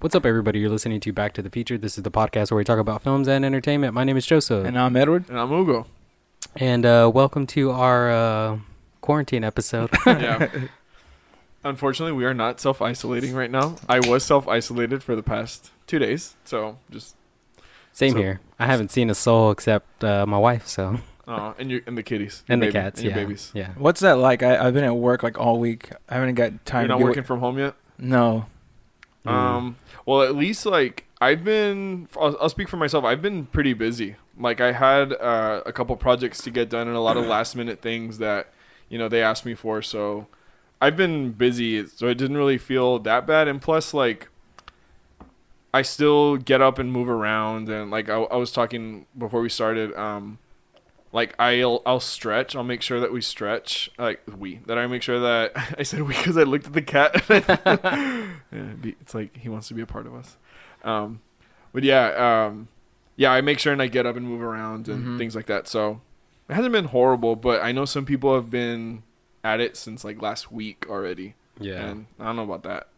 What's up, everybody? You're listening to Back to the Future. This is the podcast where we talk about films and entertainment. My name is Joseph, And I'm Edward. And I'm Ugo. and uh, welcome to our uh, quarantine episode. Yeah. Unfortunately, we are not self isolating right now. I was self isolated for the past two days. So just, Same So- here. I haven't seen a soul except uh, my wife, so uh, and, your, and the kitties. your and the cats. And your yeah, babies. yeah. What's that like? I, I've been at work like all week. I haven't got time You're to not be working from home yet? No. Mm. Um, well, at least like I've been. I'll, I'll speak for myself. I've been pretty busy. Like I had uh, a couple projects to get done and a lot of last minute things that you know they asked me for. So I've been busy. So it didn't really feel that bad. And plus, like I still get up and move around. And like I, I was talking before we started. Um, like I'll I'll stretch. I'll make sure that we stretch. Like we that I make sure that I said we because I looked at the cat. yeah, it's like he wants to be a part of us. Um, but yeah, um, yeah, I make sure and I get up and move around and Mhm. things like that. So it hasn't been horrible, but I know some people have been at it since like last week already, Yeah. and I don't know about that.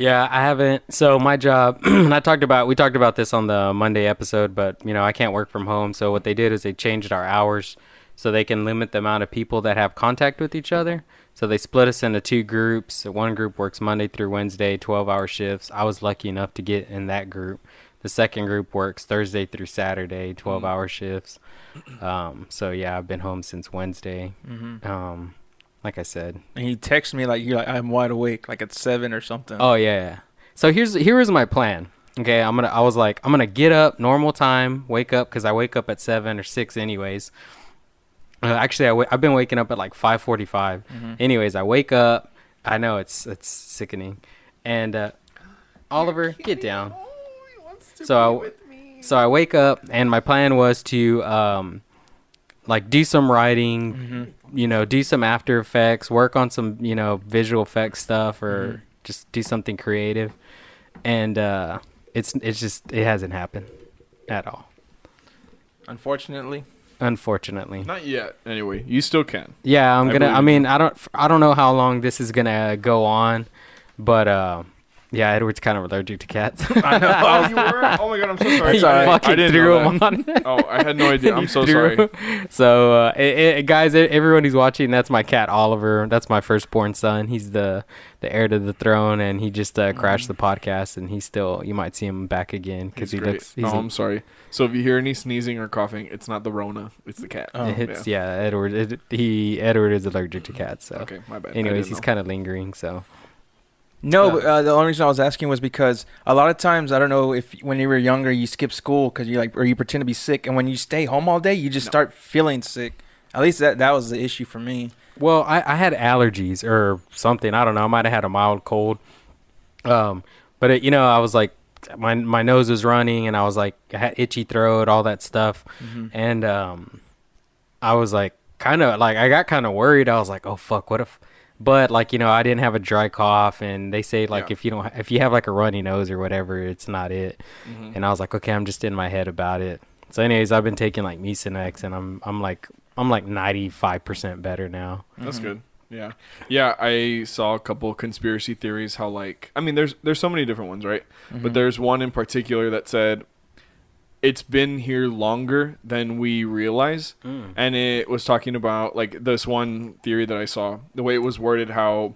Yeah, I haven't. So my job, and I talked about we talked about this on the Monday episode, but you know I can't work from home. So what they did is they changed our hours so they can limit the amount of people that have contact with each other. So they split us into two groups. One group works Monday through Wednesday, twelve-hour shifts. I was lucky enough to get in that group. The second group works Thursday through Saturday, twelve-hour shifts. Um, so yeah, I've been home since Wednesday. Mm-hmm. Um, like I said, And he texted me like you're like I'm wide awake, like at seven or something. Oh yeah, yeah. So here's here was my plan. Okay, I'm gonna. I was like, I'm gonna get up normal time, wake up because I wake up at seven or six anyways. Uh, actually, I w- I've been waking up at like 5:45. Mhm. Anyways, I wake up. I know it's it's sickening, and uh, Oliver, get down. So I, so I wake up, and my plan was to um, like do some writing, Mhm. you know, do some After Effects, work on some, you know, visual effects stuff, or Mhm. just do something creative. And uh, it's it's just it hasn't happened at all, Unfortunately. unfortunately. Not yet. Anyway, you still can. Yeah, I'm I gonna. I mean, I don't. I don't know how long this is gonna go on, but uh, yeah, Edward's kind of allergic to cats. I know. oh, you were? Oh my god, I'm so sorry. he Sorry. I, fucking I didn't threw know him that. on. Oh, I had no idea. I'm so Threw- sorry. So, uh, it, it, guys, everyone who's watching, that's my cat Oliver. That's my firstborn son. He's the the heir to the throne, and he just uh, crashed the podcast. And he's still, you might see him back again because he great. looks. He's oh, I'm sorry. So if you hear any sneezing or coughing, it's not the Rona. It's the cat. Oh, it's, yeah. Edward. It, he Edward is allergic to cats. So, Okay, my bad. Anyways, he's kind of lingering. So, No, but uh, the only reason I was asking was because a lot of times I don't know if when you were younger you skip school because you like or you pretend to be sick, and when you stay home all day you just No. start feeling sick. At least that that was the issue for me. Well, I, I had allergies or something. I don't know. I might have had a mild cold. Um, but it, you know, I was like, my my nose was running, and I was like, I had itchy throat, all that stuff, Mhm. and um, I was like, kind of like, I got kind of worried. I was like, oh fuck, what if? But like, you know, I didn't have a dry cough, and they say like Yeah. if you don't, if you have like a runny nose or whatever, it's not it. Mhm. And I was like, okay, I'm just in my head about it. So, anyways, I've been taking like Mucinex, and I'm I'm like I'm like 95 percent better now. That's Mhm. good. Yeah, yeah. I saw a couple conspiracy theories. How like, I mean, there's there's so many different ones, right? But Mhm. there's one in particular that said it's been here longer than we realize, and it was talking about like this one theory that I saw. The way it was worded, how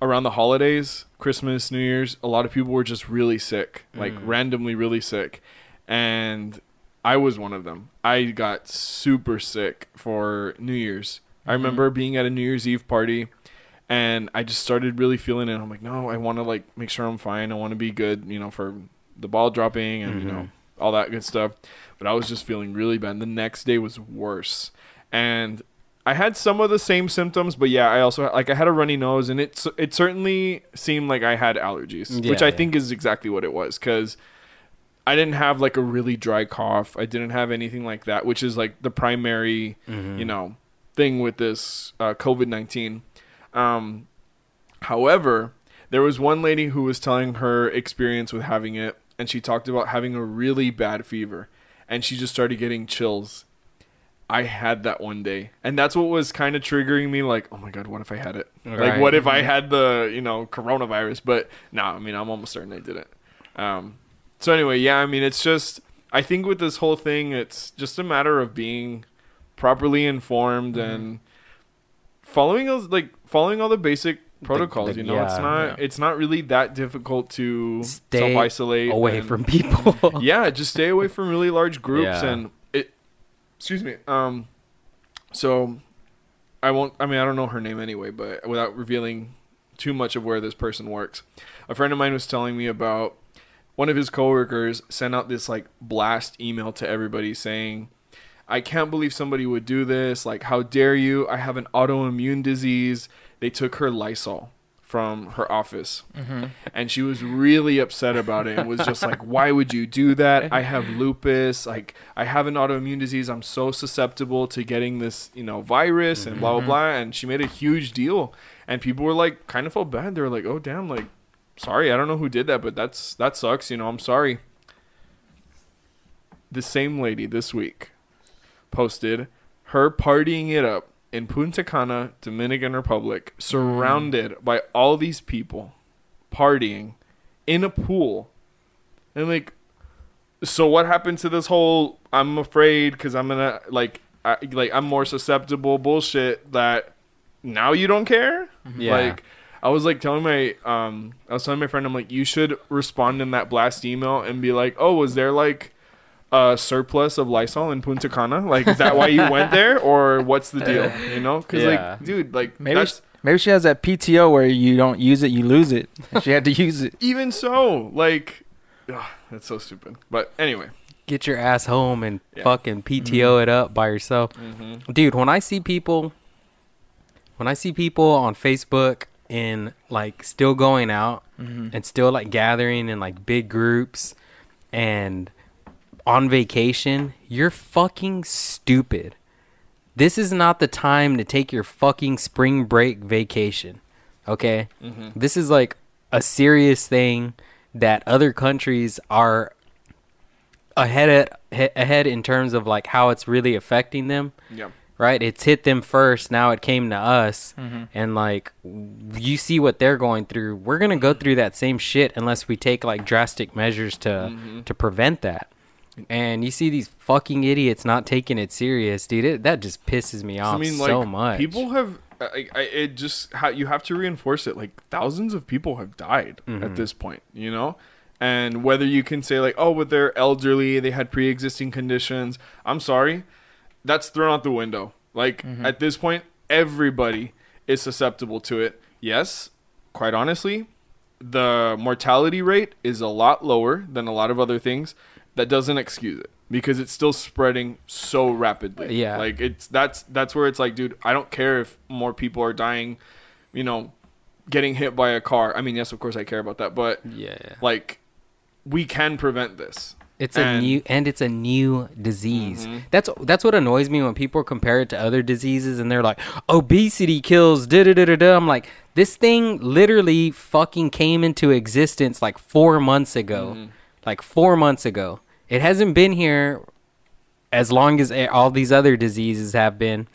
around the holidays, Christmas, New Year's, a lot of people were just really sick, like Mm. randomly really sick, and I was one of them. I got super sick for New Year's. I Mhm. remember being at a New Year's Eve party and I just started really feeling it. I'm like, no, I want to like make sure I'm fine. I want to be good, you know, for the ball dropping and you know Mhm. All that good stuff. But I was just feeling really bad. The next day was worse, and I had some of the same symptoms. But yeah, I also like I had a runny nose, and it it certainly seemed like I had allergies, which I yeah. think is exactly what it was because. I didn't have like a really dry cough. I didn't have anything like that, which is like the primary Mhm. you know thing with this uh, COVID nineteen. Um, however, there was one lady who was telling her experience with having it, and she talked about having a really bad fever, and she just started getting chills, I had that one day, and that's what was kind of triggering me. Like, oh my god, what if I had it? Like, what if I had the you know coronavirus? But no, I mean, I'm almost certain I didn't. Um, so anyway, yeah, I mean, it's just I think with this whole thing, it's just a matter of being properly informed Mm-hmm. and following those like following all the basic protocols. the- you know, it's not yeah. it's not really that difficult to Stay self isolate away from people. yeah, just stay away from really large groups Yeah. and it. Excuse me. Um, so I won't. I mean, I don't know her name anyway, but without revealing too much of where this person works, a friend of mine was telling me about one of his coworkers sent out this like blast email to everybody saying. I can't believe somebody would do this. Like, how dare you? I have an autoimmune disease. They took her Lysol from her office. Mm-hmm. And she was really upset about it and was just like why would you do that? I have lupus. Like i have an autoimmune disease. I'm so susceptible to getting this you know virus and blah blah mm-hmm. blah. And she made a huge deal. And people were like kind of felt bad. They were like oh damn like sorry i don't know who did that but that's that sucks you know i'm sorry. The same lady this week posted her partying it up in Punta Cana, Dominican Republic, surrounded by all these people partying in a pool. And like so what happened to this whole I'm afraid cuz I'm going to like I, like I'm more susceptible bullshit that now you don't care? Yeah. Like I was like telling my um I was telling my friend I'm like you should respond in that blast email and be like, "Oh, was there like a surplus of Lysol in Punta Cana? Like, is that why you went there, or what's the deal? You know, because Yeah. like, dude, like Maybe that's maybe she has that PTO where you don't use it, you lose it. she had to use it. even so, like, ugh, that's so stupid. But anyway, Get your ass home and Yeah. fucking PTO it up by yourself. mm-hmm. Dude, when I see people when I see people on Facebook and like still going out and still like gathering in like big groups and on vacation, you're fucking stupid. This is not the time to take your fucking spring break vacation. Okay? Mm-hmm. This is like a serious thing that other countries are ahead at, he- ahead in terms of like how it's really affecting them yeah, right? It's hit them first. Now it came to us, Mm-hmm. and like you see what they're going through. We're gonna go through that same shit unless we take like drastic measures to Mhm. to prevent that. And you see these fucking idiots not taking it serious, dude. It, that just pisses me off I mean, like, so much. people have. I, I, it just ha- you have to reinforce it. Like thousands of people have died Mm-hmm. at this point, you know. And whether you can say like, oh, but they're elderly, they had pre-existing conditions. I'm sorry, that's thrown out the window. Like Mm-hmm. at this point, everybody is susceptible to it. Yes, quite honestly, the mortality rate is a lot lower than a lot of other things. That doesn't excuse it because it's still spreading so rapidly. Yeah. like it's that's that's where it's like, dude, I don't care if more people are dying, you know, getting hit by a car. I mean, yes, of course I care about that, but yeah, like we can prevent this. it's a new and it's a new disease. Mhm. That's that's what annoys me when people compare it to other diseases and they're like, obesity kills. Da da da da da. I'm like, this thing literally fucking came into existence like four months ago. Mhm. Like four months ago. It hasn't been here as long as all these other diseases have been,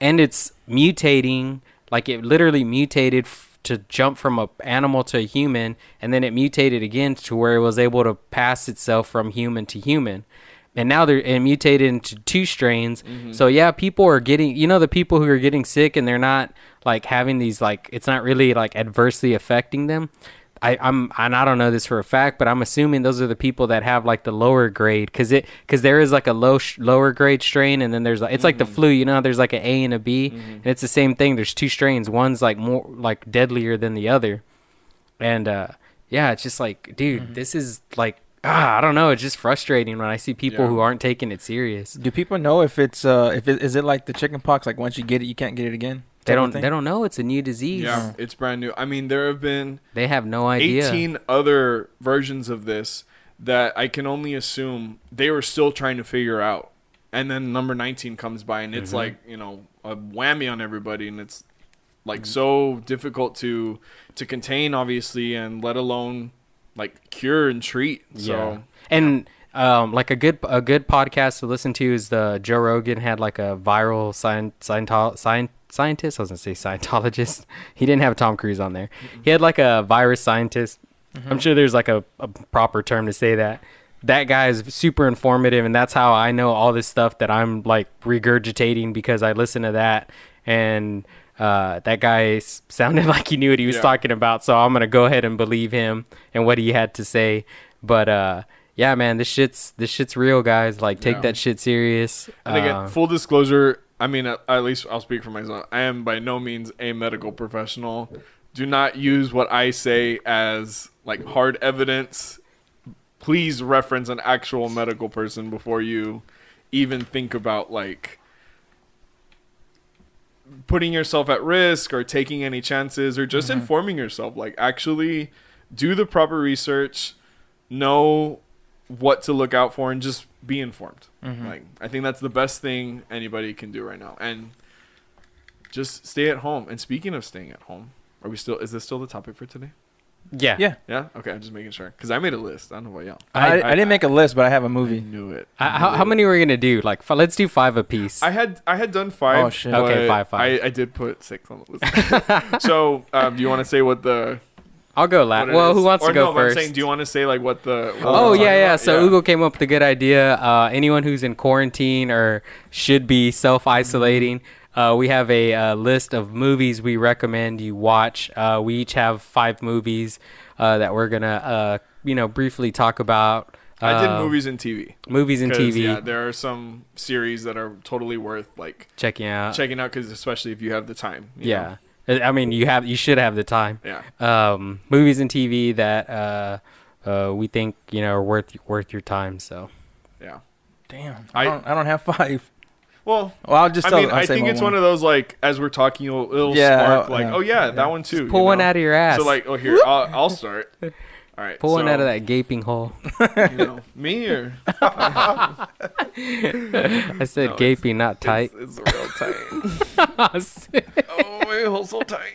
and it's mutating. Like it literally mutated f- to jump from a animal to a human, and then it mutated again to where it was able to pass itself from human to human. And now they're it mutated into two strains. Mm-hmm. So yeah, people are getting you know the people who are getting sick and they're not like having these like it's not really like adversely affecting them. I, I'm and I don't know this for a fact, but I'm assuming those are the people that have like the lower grade because it because there is like a low sh- lower grade strain and then there's like it's like the flu, you know, there's like an A and a B, and it's the same thing. There's two strains, one's like more like deadlier than the other, and uh yeah, it's just like dude, this is like ah I don't know, it's just frustrating when I see people Yeah. who aren't taking it serious. Do people know if it's uh if it is it like the chicken pox? Like once you get it, you can't get it again. They don't they don't know it's a new disease. Yeah, it's brand new. I mean, there have been They have no idea. 18 other versions of this that I can only assume they were still trying to figure out. And then number 19 comes by and it's Mm-hmm. like, you know, a whammy on everybody and it's like Mm-hmm. so difficult to to contain obviously and let alone like cure and treat. So Yeah. And um, like a good a good podcast to listen to is the Joe Rogan had like a viral scient, scientol, scient, scientist. I was gonna say Scientologist. He didn't have Tom Cruise on there. He had like a virus scientist. I'm sure there's like a, a proper term to say that. That guy is super informative, and that's how I know all this stuff that I'm like regurgitating because I listen to that and uh, that guy s- sounded like he knew what he was Yeah. talking about. So I'm gonna go ahead and believe him and what he had to say. But uh, yeah, man, this shit's this shit's real, guys. Like, take Yeah. that shit serious. And again, Uh, full disclosure, I mean, at, at least I'll speak for myself. I am by no means a medical professional. Do not use what I say as like hard evidence. Please reference an actual medical person before you even think about like putting yourself at risk or taking any chances or just informing yourself. Like, actually do the proper research, know what to look out for, and just be informed. Like, I think that's the best thing anybody can do right now. And just stay at home. And speaking of staying at home, are we still? Is this still the topic for today? yeah, Yeah. Yeah. Okay. I'm just making sure because I made a list. I don't know what y'all. I, I- I, didn't make a list, but I have a movie. knew it. I, I how, knew how many were we gonna do? Like, fi- let's do five apiece. I had I had done five. Oh, shit. Okay, five, five. I, I did put six on the list. so, um, do you want to say what the? I'll go last. Well, is? who wants or to go no, but I'm first? saying, do you want to say like what the? what Oh yeah, yeah. about? So Ugo came up with a good idea. Uh, anyone who's in quarantine or should be self isolating, uh, we have a uh, list of movies we recommend you watch. Uh, we each have five movies uh, that we're gonna, uh, you know, briefly talk about. I did Uh, movies and TV. movies and TV. Yeah, there are some series that are totally worth like checking out. checking out because especially if you have the time. you yeah, know? I I mean, you have, you should have the time. Yeah. Um, movies and TV that uh, uh, we think you know are worth worth your time. So Yeah. Damn. I- I, don't, I don't have five. Well, Well, I'll just I tell mean, I'll I think it's one of those like as we're talking, it'll, it'll Yeah, spark uh, like, yeah. oh yeah, Yeah. that one too. pull you one out of your ass. So like, oh here, I'll, I'll start. All right, pull one so, out of that gaping hole. You know, me or I said No, it's- gaping, not tight. It's, it's real tight. oh, my hole's so tight.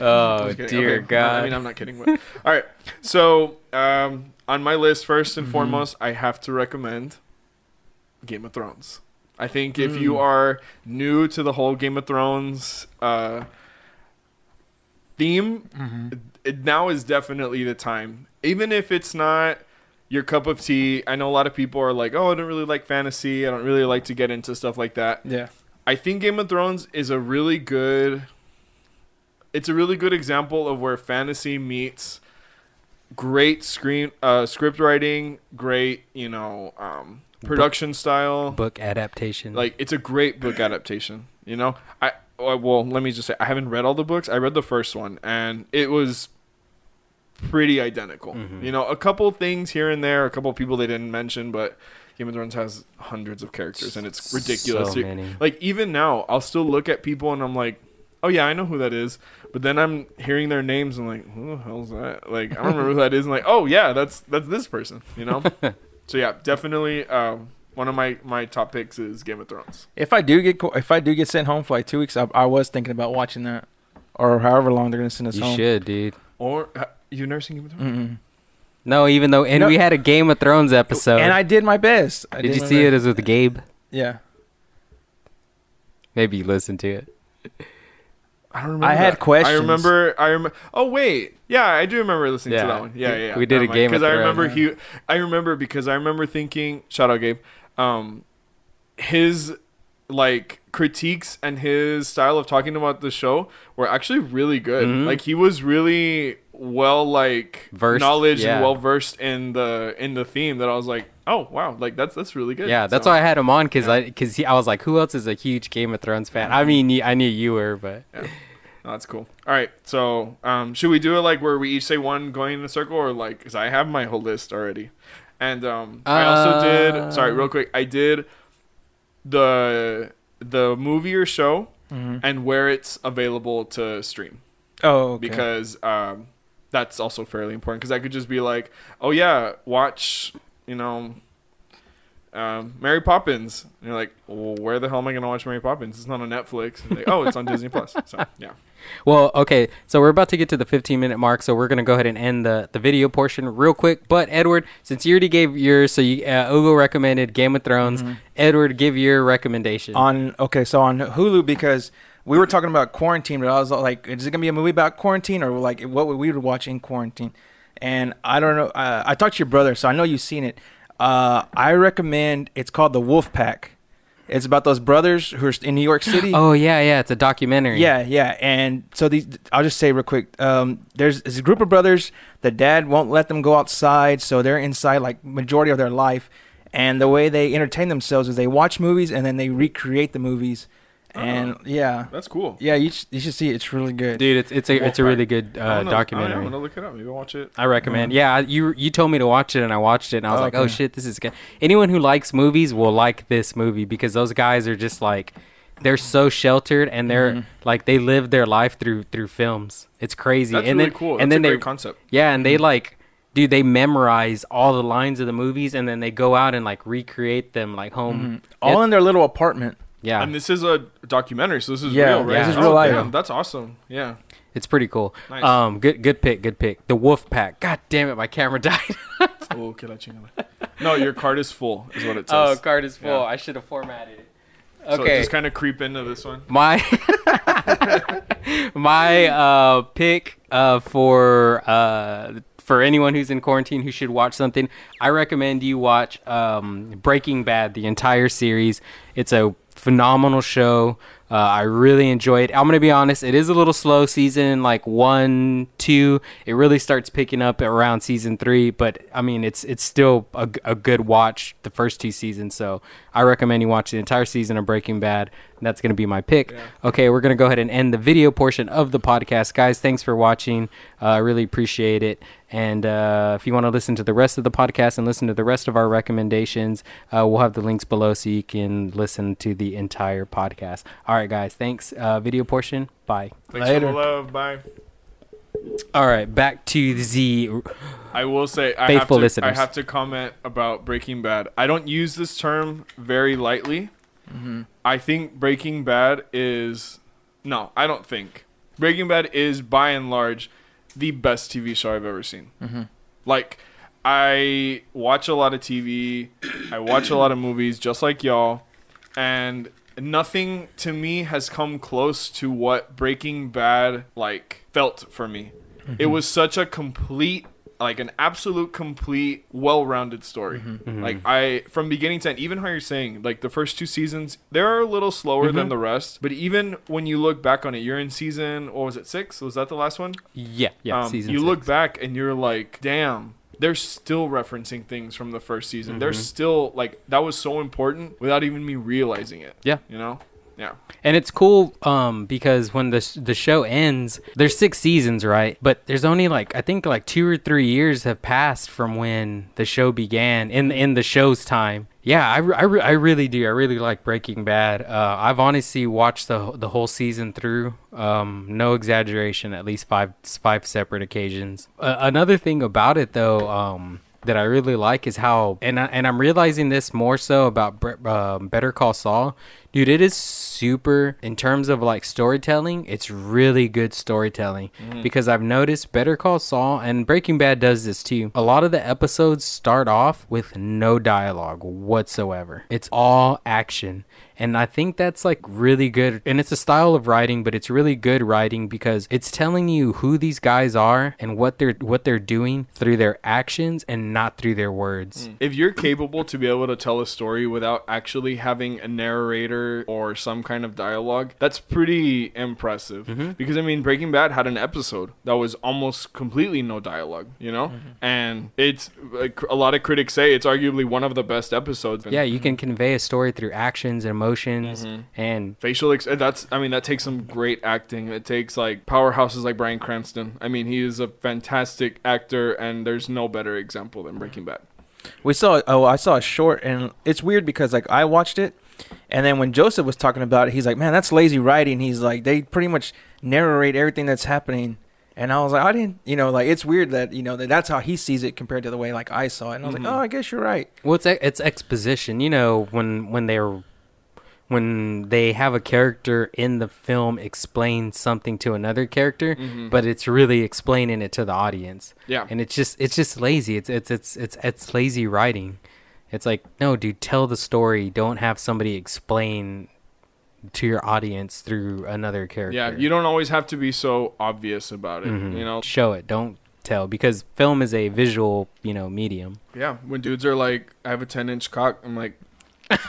oh dear Okay, God! I mean, I'm not kidding. But, all right. So, um, on my list, first Mm-hmm. and foremost, I have to recommend Game of Thrones. I think if you Mm. are new to the whole Game of Thrones uh, theme, Mm-hmm. It, now is definitely the time. Even if it's not your cup of tea, I know a lot of people are like, "Oh, I don't really like fantasy. I don't really like to get into stuff like that." Yeah. I think Game of Thrones is a really good it's a really good example of where fantasy meets great screen uh script writing, great, you know, um production style. Book adaptation. Like it's a great book adaptation, you know? I well, let me just say I haven't read all the books. I read the first one and it was pretty identical. Mhm. You know, a couple things here and there, a couple people they didn't mention, but Game of Thrones has hundreds of characters and it's ridiculous. So many. like even now i'll still look at people and i'm like oh yeah i know who that is but then i'm hearing their names and like who the hell's that like i don't remember who that is and like oh yeah that's that's this person you know so yeah definitely um one of my my top picks is game of thrones If I do get if I do get sent home for like two weeks, I, I was thinking about watching that, or however long they're gonna send us you home. should, dude. or you've never seen game of thrones Mm-mm. No, even though, and No. we had a Game of Thrones episode. and I did my best. I did you my see it best. as with Gabe? Yeah. Maybe you listened to it. i don't remember I had that. questions. i remember i remember oh wait yeah i do remember listening Yeah. to that one yeah yeah, yeah. We did a Game of because i Thrones. remember he i remember because i remember thinking shout out gabe um his like critiques and his style of talking about the show were actually really good. Mhm. Like he was really well like Versed, knowledge yeah. and well versed in the in the theme that I was like, "Oh, wow, like that's that's really good." Yeah, that's So, why I had him on because yeah. I because I was like, who else is a huge Game of Thrones fan? I mean, I knew you were, but no, that's cool. All right. So, um should we do it like where we each say one going in a circle or like cuz I have my whole list already. And um I also Uh, did sorry, real quick. I did the the movie or show Mhm. and where it's available to stream. Oh, okay. because um, that's also fairly important. Because I could just be like, oh yeah, watch, you know, um, Mary Poppins. And you're like, well, where the hell am I gonna watch Mary Poppins? It's not on Netflix. And they, oh, it's on Disney Plus. So yeah. Well, okay, so we're about to get to the 15 minute mark, so we're gonna go ahead and end the, the video portion real quick. But Edward, since you already gave yours, so you uh, Ugo recommended Game of Thrones. Edward, give your recommendation. on okay, so on Hulu because we were talking about quarantine, but I was like, is it gonna be a movie about quarantine or like what would we would watch in quarantine? And I don't know. Uh, I talked to your brother, so I know you've seen it. Uh, I recommend. It's called The Wolf Pack. It's about those brothers who are in New York City. oh yeah, yeah, it's a documentary. Yeah, yeah. And so these, I'll just say real quick. Um, there's, there's a group of brothers. The dad won't let them go outside, so they're inside like majority of their life. And the way they entertain themselves is they watch movies and then they recreate the movies. And yeah, That's cool. yeah, you, sh- you should see it. It's really good. dude, it's it's a it's a really good I uh, don't know. documentary. I'm gonna look it up. Maybe I'll watch it. I recommend. Yeah, you you told me to watch it and I watched it and I was Oh, like, oh shit, this is good. Anyone who likes movies will like this movie because those guys are just like they're so sheltered and they're Mhm. like they live their life through through films. It's crazy. That's and really then cool. and That's then a they great concept. yeah, and they like dude, they memorize all the lines of the movies and then they go out and like recreate them like home. Mhm. All in their little apartment. Yeah. And this is a documentary, so this is Yeah, real, right? yeah, this is Oh, real life. damn, that's awesome. Yeah. It's pretty cool. Nice. Um good good pick, good pick. The Wolf Pack. God damn it, my camera died. oh, que la chingada. No, your card is full, is what it says. oh, card is full. Yeah. I should have formatted it. So Okay. just kind of creep into this one. my my uh pick uh for uh for anyone who's in quarantine who should watch something i recommend you watch um breaking bad the entire series it's a phenomenal show uh, i really enjoy it i'm gonna be honest it is a little slow season like one two it really starts picking up around season three but i mean it's it's still a good watch the first two seasons so i recommend you watch the entire season of breaking bad and that's gonna be my pick Yeah. Okay, we're going to go ahead and end the video portion of the podcast. Guys, thanks for watching. Uh, I really appreciate it. And uh, if you want to listen to the rest of the podcast and listen to the rest of our recommendations, uh, we'll have the links below so you can listen to the entire podcast. All right, guys, thanks. Uh, video portion, bye. Thanks Later. for the love. Bye. All right, back to the. I will say I Faithful have to, listeners. I have to comment about Breaking Bad. I don't use this term very lightly. Mm-hmm. I think Breaking Bad is no, I don't think Breaking Bad is by and large the best TV show I've ever seen. Mm-hmm. Like I watch a lot of TV, I watch a lot of movies just like y'all, and nothing to me has come close to what Breaking Bad like felt for me. It was such a complete like an absolute complete well-rounded story. Mm-hmm. Mm-hmm. Mm-hmm. Like I from beginning to end even how you're saying like the first two seasons they're a little slower than the rest, but even when you look back on it you're in season what was it 6? Was that the last one? Yeah, yeah, um, season you six. look back and you're like, damn, they're still referencing things from the first season. They're still like that was so important without even me realizing it. Yeah. You know? Yeah. And it's cool um, because when the the show ends, there's six seasons, right? But there's only like I think like two or three years have passed from when the show began in in the show's time. Yeah, I, I, I really do. I really like Breaking Bad. Uh, I've honestly watched the the whole season through. Um, no exaggeration, at least five five separate occasions. Uh, another thing about it though, um, that I really like is how, and I, and I'm realizing this more so about um, Better Call Saul, dude. It is super in terms of like storytelling. It's really good storytelling because I've noticed Better Call Saul and Breaking Bad does this too. A lot of the episodes start off with no dialogue whatsoever. It's all action. And I think that's like really good. And it's a style of writing, but it's really good writing because it's telling you who these guys are and what they're what they're doing through their actions and not through their words. If you're capable to be able to tell a story without actually having a narrator or some kind of dialogue, that's pretty impressive. Mm-hmm. Because I mean, Breaking Bad had an episode that was almost completely no dialogue, you know? Mm-hmm. And it's like a lot of critics say it's arguably one of the best episodes. Yeah, you can convey a story through actions and emotions and facial ex- that's i mean that takes some great acting it takes like powerhouses like bryan cranston i mean he is a fantastic actor and there's no better example than breaking bad We saw. Oh, I saw a short, and it's weird because like I watched it, and then when Joseph was talking about it, he's like, "Man, that's lazy writing." He's like, they pretty much narrate everything that's happening, And I was like, I didn't, you know, like it's weird that you know that that's how he sees it compared to the way like I saw it. And I was Mhm. like, oh, I guess you're right. Well, it's it's exposition. You know, when when they're when they have a character in the film explain something to another character, Mhm. but it's really explaining it to the audience, yeah, and it's just it's just lazy. It's it's it's it's it's lazy writing. It's like no, dude, tell the story. Don't have somebody explain to your audience through another character. yeah. You don't always have to be so obvious about it. Mhm. You know, show it. Don't tell because film is a visual, you know, medium. Yeah, when dudes are like, "I have a ten inch cock," I'm like,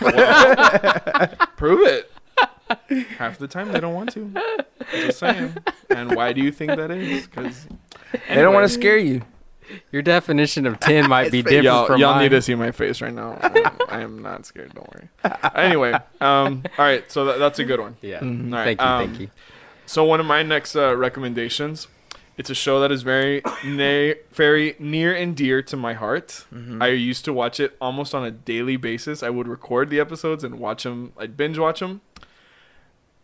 well, "Prove it." Half the time they don't want to. Just saying. And why do you think that is? Because They don't want to scare you. Your definition of ten might be different y'all, from y'all mine. need to see my face right now. I am not scared. Don't worry. Anyway, um, all right. So that, that's a good one. Yeah. Mhm. All right, Thank you. um, thank you. So one of my next uh, recommendations, it's a show that is very, very near and dear to my heart. Mhm. I used to watch it almost on a daily basis. I would record the episodes and watch them. I'd binge watch them.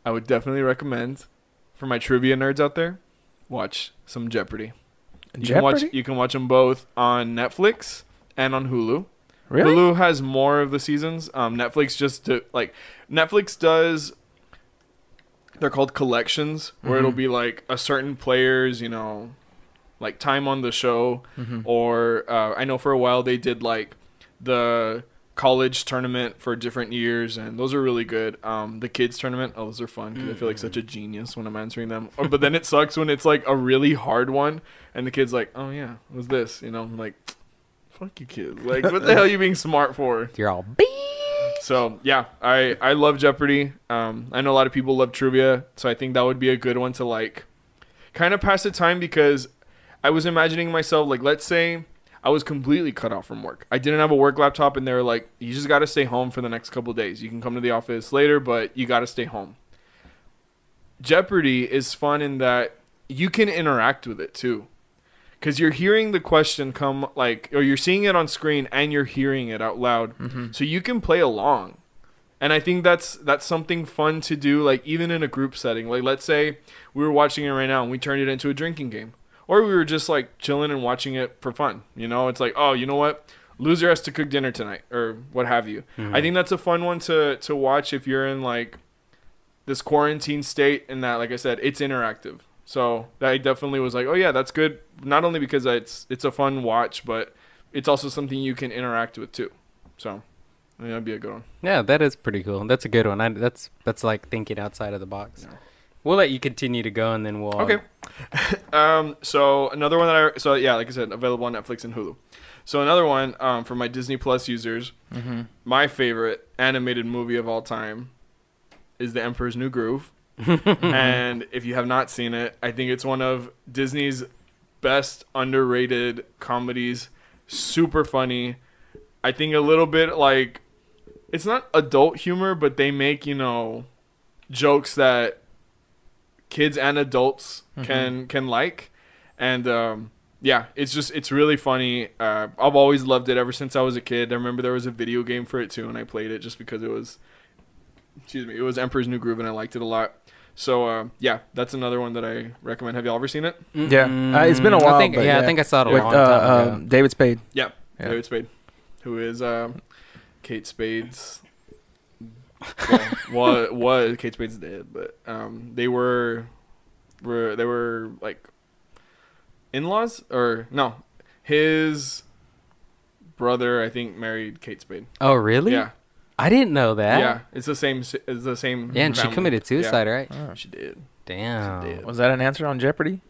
I would definitely recommend for my trivia nerds out there, watch some Jeopardy. You can watch Jeopardy? you can watch them both on Netflix and on Hulu. Really? Hulu has more of the seasons. Um, Netflix just do, like Netflix does. They're called collections, where it'll Mhm. be like a certain player's, you know, like time on the show, Mhm. or uh, I know for a while they did like the college tournament for different years, and those are really good. Um, the kids tournament, oh, those are fun because I feel like such a genius when I'm answering them. But then it sucks when it's like a really hard one, and the kid's like, "Oh yeah, what's this?" You know, I'm like, "Fuck you, kids! Like, what the hell are you being smart for?" You're all beep. So yeah, I I love Jeopardy. Um, I know a lot of people love trivia, so I think that would be a good one to like, kind of pass the time because I was imagining myself like, let's say I was completely cut off from work. I didn't have a work laptop, and they were like, you just got to stay home for the next couple days. You can come to the office later, but you got to stay home. Jeopardy is fun in that you can interact with it too. Cause you're hearing the question come like, or you're seeing it on screen and you're hearing it out loud. Mhm. so you can play along. And i think that's that's something fun to do like even in a group setting. Like let's say we were watching it right now and we turned it into a drinking game. Or we were just like chilling and watching it for fun you know? It's like oh you know what? Loser has to cook dinner tonight or what have you. I think that's a fun one to to watch if you're in like this quarantine state and that like i said it's interactive so that I definitely was like oh yeah that's good not only because it's it's a fun watch but it's also something you can interact with too so I think that'd be a good one. Yeah, that is pretty cool. That's a good one. I, that's that's like thinking outside of the box. Yeah. We'll let you continue to go, and then we'll. Okay. um, so another one that I so yeah, like I said, available on Netflix and Hulu. So another one um, for my Disney Plus users, Mhm. my favorite animated movie of all time is The Emperor's New Groove. and if you have not seen it, I think it's one of Disney's best underrated comedies. Super funny. I think a little bit like it's not adult humor, but they make, you know, jokes that kids and adults can can like. And um yeah, it's just it's really funny. Uh, I've always loved it ever since I was a kid. I remember there was a video game for it too, and I played it just because it was, excuse me, it was Emperor's New Groove, and I liked it a lot. So uh, yeah, that's another one that I recommend. Have y'all ever seen it? Yeah. Uh, it's been a while, I think, but yeah, yeah. I think I saw it a With long uh, time ago. um, David Spade. Yeah, Yeah. David Spade, who is um, Kate Spade's. well, was, was Kate Spade's dead, but um, they were, were they were like in-laws or no, his brother I think married Kate Spade. oh, really? Yeah, I didn't know that. yeah, it's the same. It's the same. Yeah, and she committed suicide, right? Yeah, she did. Damn. She did. Was that an answer on Jeopardy?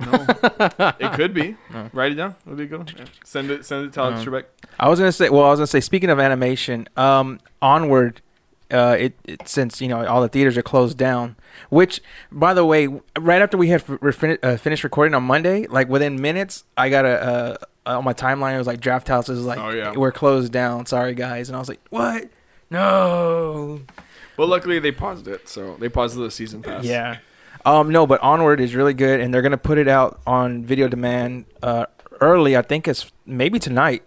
No, it could be. Oh. Write it down. It'll be good one. Send it. Send it to Alex Um, Trebek. I was gonna say. Well, I was gonna say. Speaking of animation, um, Onward. Uh, it, it since you know all the theaters are closed down. Which, by the way, right after we had f- re- fin- uh, finished recording on Monday, like within minutes, I got a uh, on my timeline. It was like Drafthouse is like Oh, yeah. we're closed down. Sorry guys, and I was like, what? No. Well, luckily they paused it, so they paused the season pass. Yeah. Um, no, but Onward is really good, and they're gonna put it out on video demand uh, early. I think it's maybe tonight.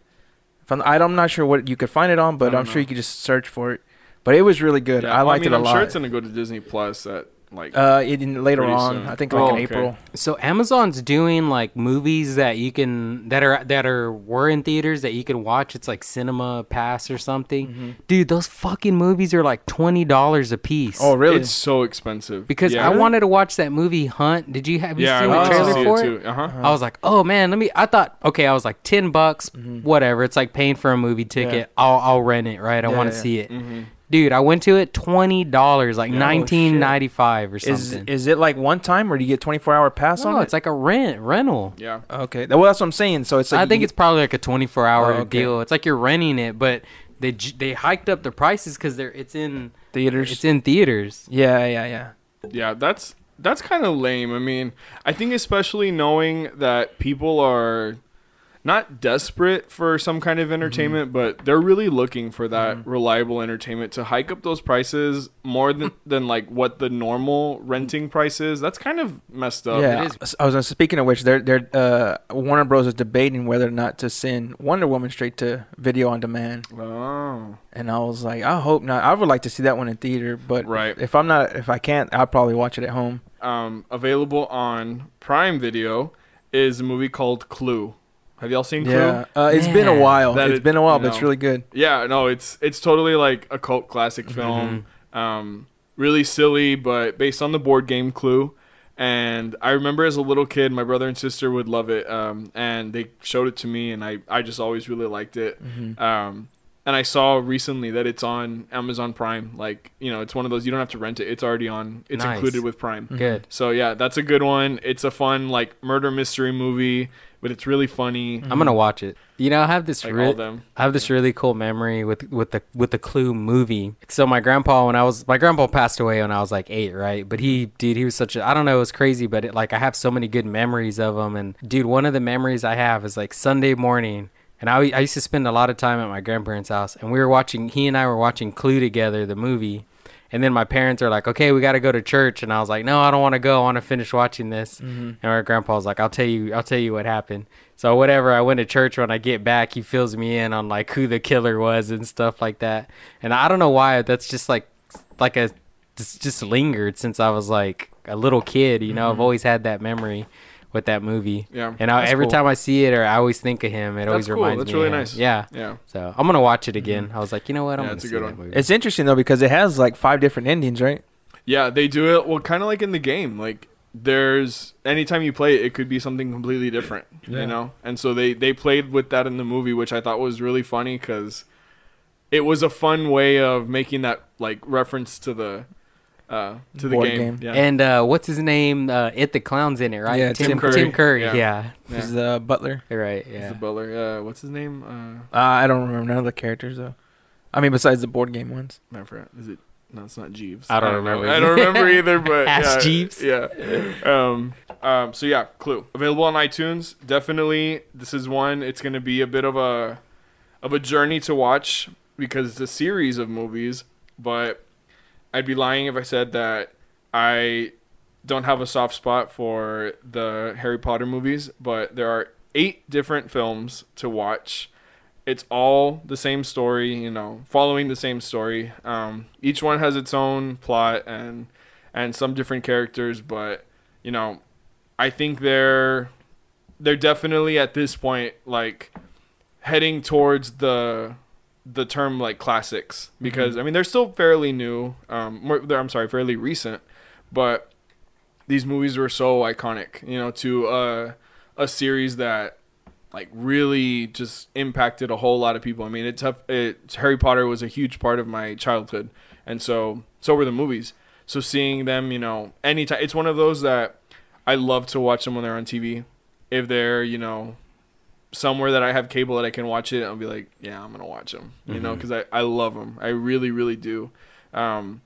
If I'm, I'm not sure what you could find it on, but I don't I'm sure you could just search for it. But it was really good. Yeah, I well, liked mean, it a I'm lot. sure it's gonna go to Disney Plus at Like, Uh, in, later on, soon. I think like Oh, in okay. April. So Amazon's doing like movies that you can that are that are were in theaters that you can watch. It's like Cinema Pass or something. Mm-hmm. Dude, those fucking movies are like twenty dollars a piece. Oh, really? it's so expensive because yeah. I wanted to watch that movie Hunt. Did you have you Yeah, seen wanted the trailer see for it it? too. Uh huh. I was like, oh man, let me. I thought, okay, I was like ten bucks, Mm-hmm. whatever. It's like paying for a movie ticket. I'll I'll rent it, right? I Yeah, want to yeah. see it, Mm-hmm. Dude. I went to it twenty dollars, like Yeah. Oh, nineteen ninety five or Is something. is it like one time or do you get 24 hour pass no, on it's like a rent rental. Yeah. okay, well that's what I'm saying. So it's like I think get- it's probably like a 24 hour Oh, okay. deal. It's like you're renting it, but they j- they hiked up the prices because they're it's in theaters. it's in theaters. yeah, yeah, yeah. Yeah, that's that's kind of lame. I mean, I think especially knowing that people are not desperate for some kind of entertainment, but they're really looking for that reliable entertainment to hike up those prices more than than like what the normal renting price is. That's kind of messed up. yeah, it I was speaking of which, they're they're uh, Warner Bros is debating whether or not to send Wonder Woman straight to video on demand, Oh. and I was like, I hope not. I would like to see that one in theater, but Right. if I'm not, if I can't, I'll probably watch it at home. Um, available on Prime Video is a movie called Clue. Have y'all seen Clue? Yeah, uh, it's been a while. That It's it- been a while, you but it's know. really good. Yeah, no, it's it's totally like a cult classic film. Um, really silly, but based on the board game Clue. And I remember as a little kid, my brother and sister would love it. Um, and they showed it to me, and I, I just always really liked it. Mm-hmm. Um, and I saw recently that it's on Amazon Prime. Like, you know, it's one of those you don't have to rent it; it's already on. It's Nice. included with Prime. Good. So yeah, that's a good one. It's a fun like murder mystery movie, but it's really funny. I'm gonna watch it. You know, I have this Like all real them. I have this really cool memory with with the with the Clue movie. So my grandpa, when I was my grandpa passed away when I was like eight, right? But he, dude, he was such a I don't know, it was crazy, but it, like I have so many good memories of him. And dude, one of the memories I have is like Sunday morning, and I I used to spend a lot of time at my grandparents' house, and we were watching. He and I were watching Clue together, the movie. And then my parents are like, "Okay, we got to go to church," and I was like, "No, I don't want to go. I want to finish watching this." Mm-hmm. And my grandpa was like, "I'll tell you, I'll tell you what happened." So whatever, I went to church. When I get back, he fills me in on like who the killer was and stuff like that. And I don't know why that's just like like a just, just lingered since I was like a little kid. You know, I've mm-hmm. always had that memory with that movie. Yeah. And I, every cool. time I see it or I always think of him, it always cool. reminds That's me. really of him. nice. Yeah. Yeah. So I'm gonna watch it again. Mm-hmm. I was like, you know what? I'm Yeah, gonna it's a see good that one. movie. It's interesting though because it has like five different endings, right? Yeah, they do it well kind of like in the game. Like there's anytime you play it, it could be something completely different, Yeah. you know? And so they they played with that in the movie, which I thought was really funny cuz it was a fun way of making that like reference to the uh to the Board game. game. Yeah. And uh, what's his name? Uh, it the clown's in it, right? Yeah, Tim, Tim Curry. Curry. Tim Curry. Yeah. Yeah. yeah. He's the butler. You're right. He's Yeah. the butler. Uh what's his name? Uh Uh, I don't remember none of the characters though. I mean, besides the board game ones. I forgot. Is it no, it's not Jeeves. I don't know. remember I don't either. remember either, but Ask yeah, Jeeves. Yeah. Um, um, so yeah, Clue available on iTunes. Definitely, this is one. It's going to be a bit of a of a journey to watch because it's a series of movies. But I'd be lying if I said that I don't have a soft spot for the Harry Potter movies. But there are eight different films to watch it's all the same story, you know, following the same story. Um, each one has its own plot and and some different characters, but you know, I think they're they're definitely at this point like heading towards the the term like classics because I mean they're still fairly new. Um, more, I'm sorry, fairly recent, but these movies were so iconic, you know, to uh, a series that like really just impacted a whole lot of people. I mean, it's tough. It, Harry Potter was a huge part of my childhood, and so so were the movies. So seeing them, you know, anytime it's one of those that I love to watch them when they're on TV. If they're, you know, somewhere that I have cable that I can watch it, I'll be like, yeah, I'm gonna watch them. You know, because I I love them. I really really do. Um,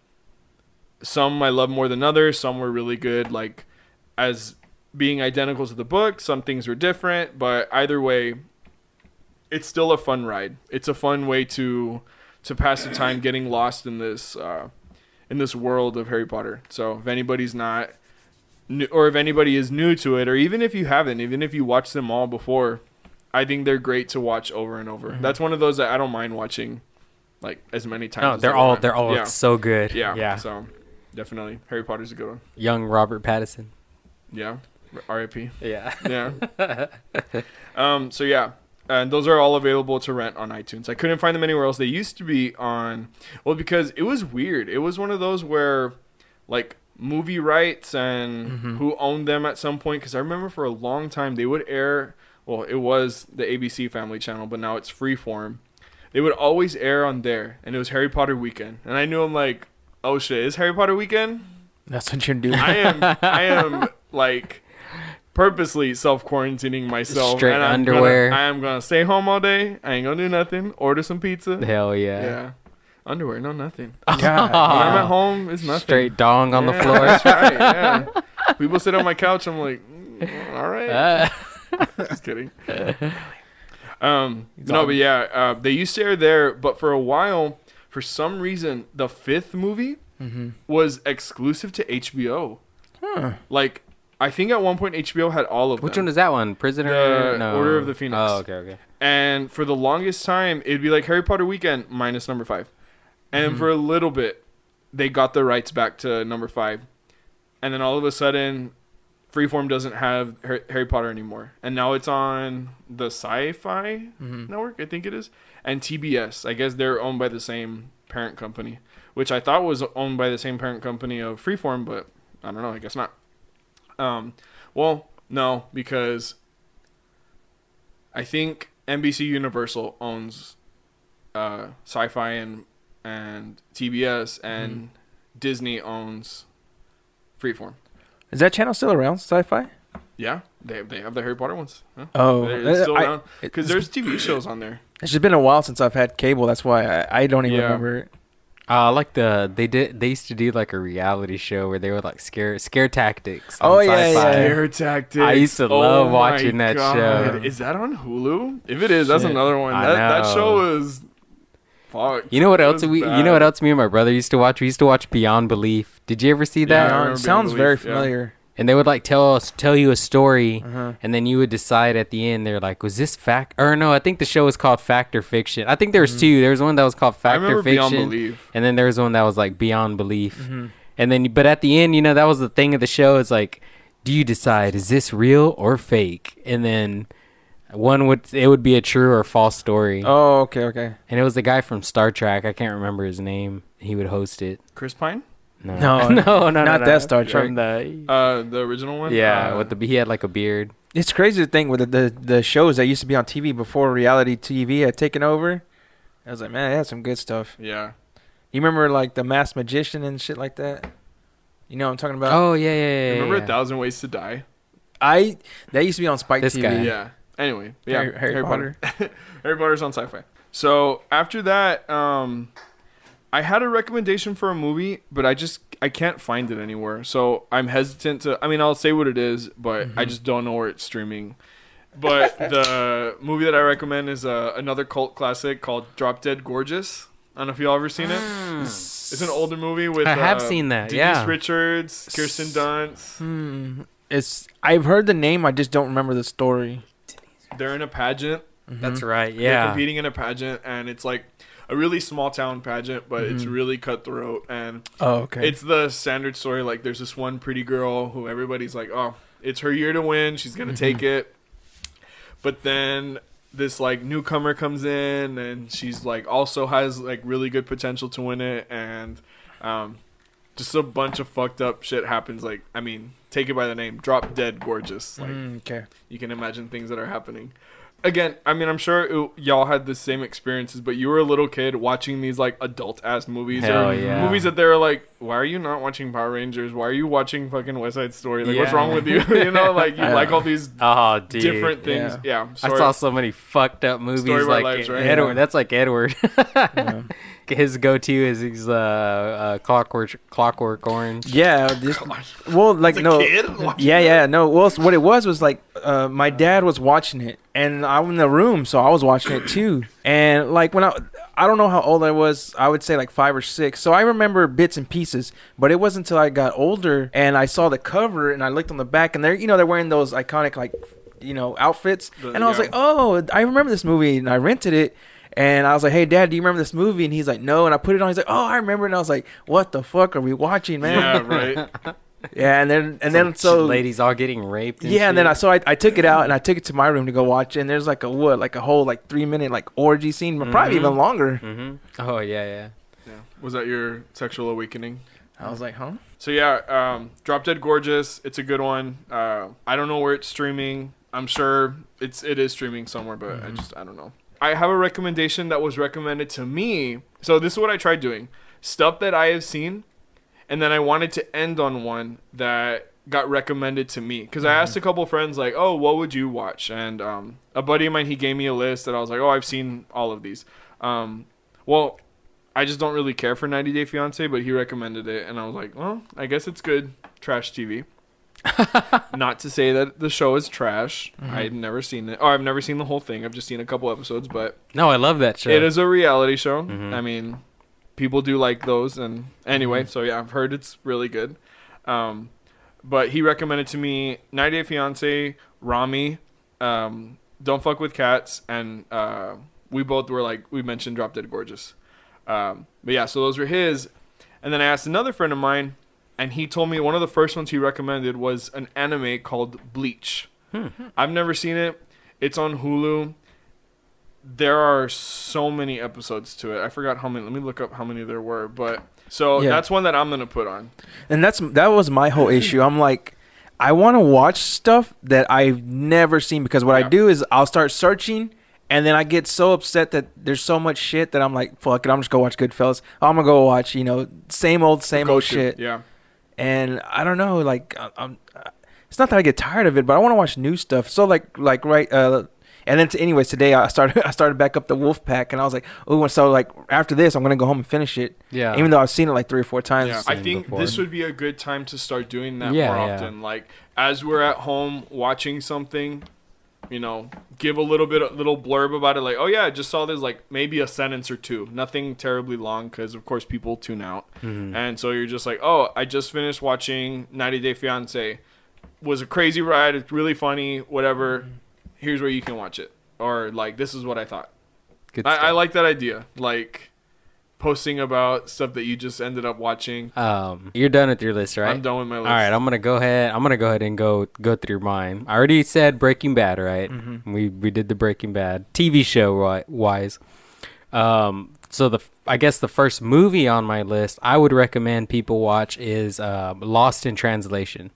some I love more than others. Some were really good. Like as being identical to the book. Some things were different, but either way, it's still a fun ride. It's a fun way to to pass the time getting lost in this uh, in this world of Harry Potter. So if anybody's not new, or if anybody is new to it, or even if you haven't, even if you watched them all before, I think they're great to watch over and over. That's one of those that I don't mind watching like as many times. No, they're all they're all yeah. so good. Yeah. Yeah. So definitely. Harry Potter's a good one. Young Robert Pattinson. Yeah, R.I.P. Yeah. Yeah. um. So yeah, and those are all available to rent on iTunes. I couldn't find them anywhere else. They used to be on. Well, because it was weird. It was one of those where, like, movie rights and Mhm. who owned them at some point. Because I remember for a long time they would air. Well, it was the ABC Family Channel, but now it's Freeform. They would always air on there, and it was Harry Potter weekend. And I knew I'm like, oh shit, is Harry Potter weekend? That's what you're doing. I am I am like purposely self quarantining myself. Straight and I'm underwear. Gonna, I am gonna stay home all day. I ain't gonna do nothing. Order some pizza. Hell Yeah. yeah. Underwear, no nothing. God, When I'm at home, it's nothing. Straight dong on the floor. That's right. Yeah. People sit on my couch. I'm like, mm, all right. Uh, Just kidding. Um, no, but yeah, uh, they used to air there, but for a while, for some reason, the fifth movie Mm-hmm. was exclusive to HBO. Huh. Like, I think at one point HBO had all of which them. one is that one? Prisoner? The no. Order of the Phoenix. Oh, okay, okay. And for the longest time, it'd be like Harry Potter Weekend minus number five. And Mhm. for a little bit, they got the rights back to number five. And then all of a sudden, Freeform doesn't have Harry Potter anymore. And now it's on the Sci Fi Mhm. network, I think it is. And TBS. I guess they're owned by the same parent company, which I thought was owned by the same parent company of Freeform, but I don't know. I guess not. Um, well, no, because I think NBC Universal owns uh, Sci-Fi and and TBS, and Disney owns Freeform. Is that channel still around? Sci-fi? Yeah, they they have the Harry Potter ones. Huh? Oh, They're- it's still I- around because there's TV shows on there. It's just been a while since I've had cable. That's why I, I don't even Yeah. remember it. Uh, I like the they did they used to do like a reality show where they would like scare scare tactics. Oh, on yeah, Sci-Fi. yeah. Scare Tactics. I used to Oh love watching that God. show. Is that on Hulu? If it is, that's Shit. another one. I That that know. show is fuck. You know what It else was we? You know what else me and my brother used to watch? We used to watch Beyond Belief. Did you ever see that? I it sounds Beyond very Belief, yeah. familiar. And they would like tell us tell you a story, Uh-huh. and then you would decide at the end. They're like, was this fact or no? I think the show was called Fact or Fiction. I think there was Mhm. two. There was one that was called I Fact or remember Beyond Fiction, Belief. and then there was one that was like Beyond Belief. Mhm. And then, but at the end, you know, that was the thing of the show. Is like, do you decide is this real or fake? And then one would it would be a true or false story. Oh, okay, okay. And it was the guy from Star Trek. I can't remember his name. He would host it. Chris Pine, No, No, no, no, not no. that Star Trek. From the uh, the original one. yeah, Uh, with the he had like a beard. It's crazy to think with the, the the shows that used to be on TV before reality TV had taken over. I was like, man, they had some good stuff. yeah. You remember like the Masked Magician and shit like that? You know what I'm talking about? Oh yeah, yeah, yeah. Remember yeah. A Thousand Ways to Die? I that used to be on Spike This TV. guy. Yeah. Anyway, yeah. Harry, Harry Potter. Harry Potter's on Sci-Fi. So after that, um, I had a recommendation for a movie, but I just I can't find it anywhere. So I'm hesitant to. I mean, I'll say what it is, but I Mhm. just don't know where it's streaming. But the movie that I recommend is uh, another cult classic called Drop Dead Gorgeous. I don't know if y'all ever seen it. It's an older movie with. I have uh, seen that, Denise yeah. Richards, Kirsten Dunst. Hmm. It's I've heard the name. I just don't remember the story. They're in a pageant. That's Mhm. right. They're Yeah. competing in a pageant, and it's like a really small town pageant, but it's Mhm. really cutthroat, and Oh, okay. it's the standard story. Like, there's this one pretty girl who everybody's like, "Oh, it's her year to win. She's gonna take it." But then this like newcomer comes in, and she's like also has like really good potential to win it, and um, just a bunch of fucked up shit happens. Like, I mean, take it by the name, drop dead gorgeous. Like, Mm, okay. you can imagine things that are happening. Again, I mean, I'm sure it, y'all had the same experiences, but you were a little kid watching these like adult ass movies Hell or yeah. movies that they're like, why are you not watching Power Rangers? Why are you watching fucking West Side Story? Like, what's wrong with you? you know, like you Yeah. like all these Oh, dude. different things. Yeah, I saw so many fucked up movies Story of our like lives, right? Edward. Yeah. That's like Edward. Yeah. His go-to is his uh, uh, clockwork Clockwork Orange. Yeah, this, well, like no, yeah, that? yeah, no. Well, what it was was like uh, my dad was watching it, and I'm in the room, so I was watching it too. And like when I, I don't know how old I was. I would say like five or six. So I remember bits and pieces, but it wasn't until I got older and I saw the cover and I looked on the back, and they're you know they're wearing those iconic like you know outfits, The- and I was yeah. like, oh, I remember this movie, and I rented it. And I was like, "Hey, Dad, do you remember this movie?" And he's like, "No." And I put it on. He's like, "Oh, I remember." And I was like, "What the fuck are we watching, man?" Yeah, right. Yeah, and then and then so ladies all getting raped. And yeah, and then I shit. so I, I took it out and I took it to my room to go watch it. And there's like a what, like a whole like three minute like orgy scene, but probably Mhm. even longer. Mhm. Oh yeah, yeah. yeah. Was that your sexual awakening? I was like, huh? So yeah, um, Drop Dead Gorgeous. It's a good one. Uh, I don't know where it's streaming. I'm sure it's it is streaming somewhere, but I just I don't know. I have a recommendation that was recommended to me. So this is what I tried doing: stuff that I have seen, and then I wanted to end on one that got recommended to me because I asked a couple friends like, "Oh, what would you watch?" And um, a buddy of mine he gave me a list that I was like, "Oh, I've seen all of these." Um, well, I just don't really care for 90 Day Fiance, but he recommended it, and I was like, well, I guess it's good trash TV. Not to say that the show is trash. I've never seen it, or I've never seen the whole thing. I've just seen a couple episodes, but No, I love that show. it is a reality show. Mhm. I mean, people do like those, and anyway, so yeah, I've heard it's really good. Um, but he recommended to me 90 Day Fiance, Ramy, um, Don't Fuck with Cats, and uh, we both were like we mentioned Drop Dead Gorgeous. Um, but yeah, so those were his. And then I asked another friend of mine, and he told me one of the first ones he recommended was an anime called Bleach. I've never seen it. It's on Hulu. There are so many episodes to it. I forgot how many. Let me look up how many there were. But so Yeah. that's one that I'm gonna put on. And that's that was my whole issue. I'm like, I want to watch stuff that I've never seen because what Yeah. I do is I'll start searching. And then I get so upset that there's so much shit that I'm like, fuck it, I'm just gonna watch Goodfellas. I'm gonna go watch, you know, same old, same old shit. Yeah. and I don't know, like I'm. It's not that I get tired of it, but I want to watch new stuff. So like like right. Uh, and then, t- anyways, today I started I started back up the Wolf Pack, and I was like, oh, and so like after this, I'm gonna go home and finish it. yeah. Even though I've seen it like three or four times. Yeah, I think before. this would be a good time to start doing that Yeah, more yeah. often. Like as we're at home watching something, you know, give a little bit, a little blurb about it. Like, oh yeah, I just saw this. Like maybe a sentence or two, nothing terribly long, because of course people tune out. Mhm. And so you're just like, oh, I just finished watching 90 Day Fiance. Was a crazy ride. It's really funny. Whatever. Here's where you can watch it. Or like, this is what I thought. Good I, I like that idea. Like posting about stuff that you just ended up watching. Um, you're done with your list, right? I'm done with my list. All right, I'm gonna go ahead. I'm gonna go ahead and go go through mine. I already said Breaking Bad, right? Mhm. We we did the Breaking Bad TV show wise. Um, so the I guess the first movie on my list I would recommend people watch is uh, Lost in Translation,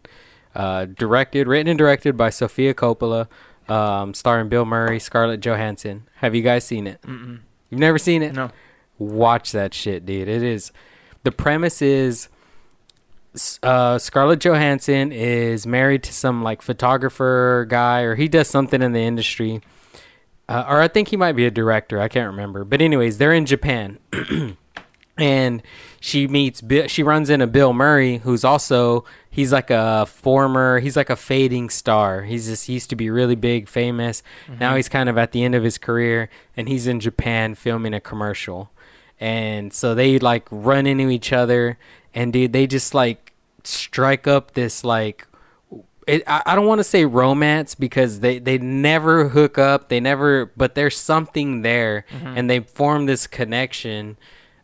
uh, directed, written and directed by Sofia Coppola, um, starring Bill Murray, Scarlett Johansson. Have you guys seen it? Mm-mm. You've never seen it? No. watch that shit, dude. It is the premise is uh, Scarlett Johansson is married to some like photographer guy, or he does something in the industry, uh, or I think he might be a director. I can't remember. But anyways, they're in Japan, and she meets Bill. She runs into Bill Murray, who's also he's like a former. He's like a fading star. He's just he used to be really big, famous. Mm-hmm. Now he's kind of at the end of his career, and he's in Japan filming a commercial and so they like run into each other and dude they just like strike up this like it, I, I don't want to say romance because they they never hook up they never but there's something there mm-hmm. and they form this connection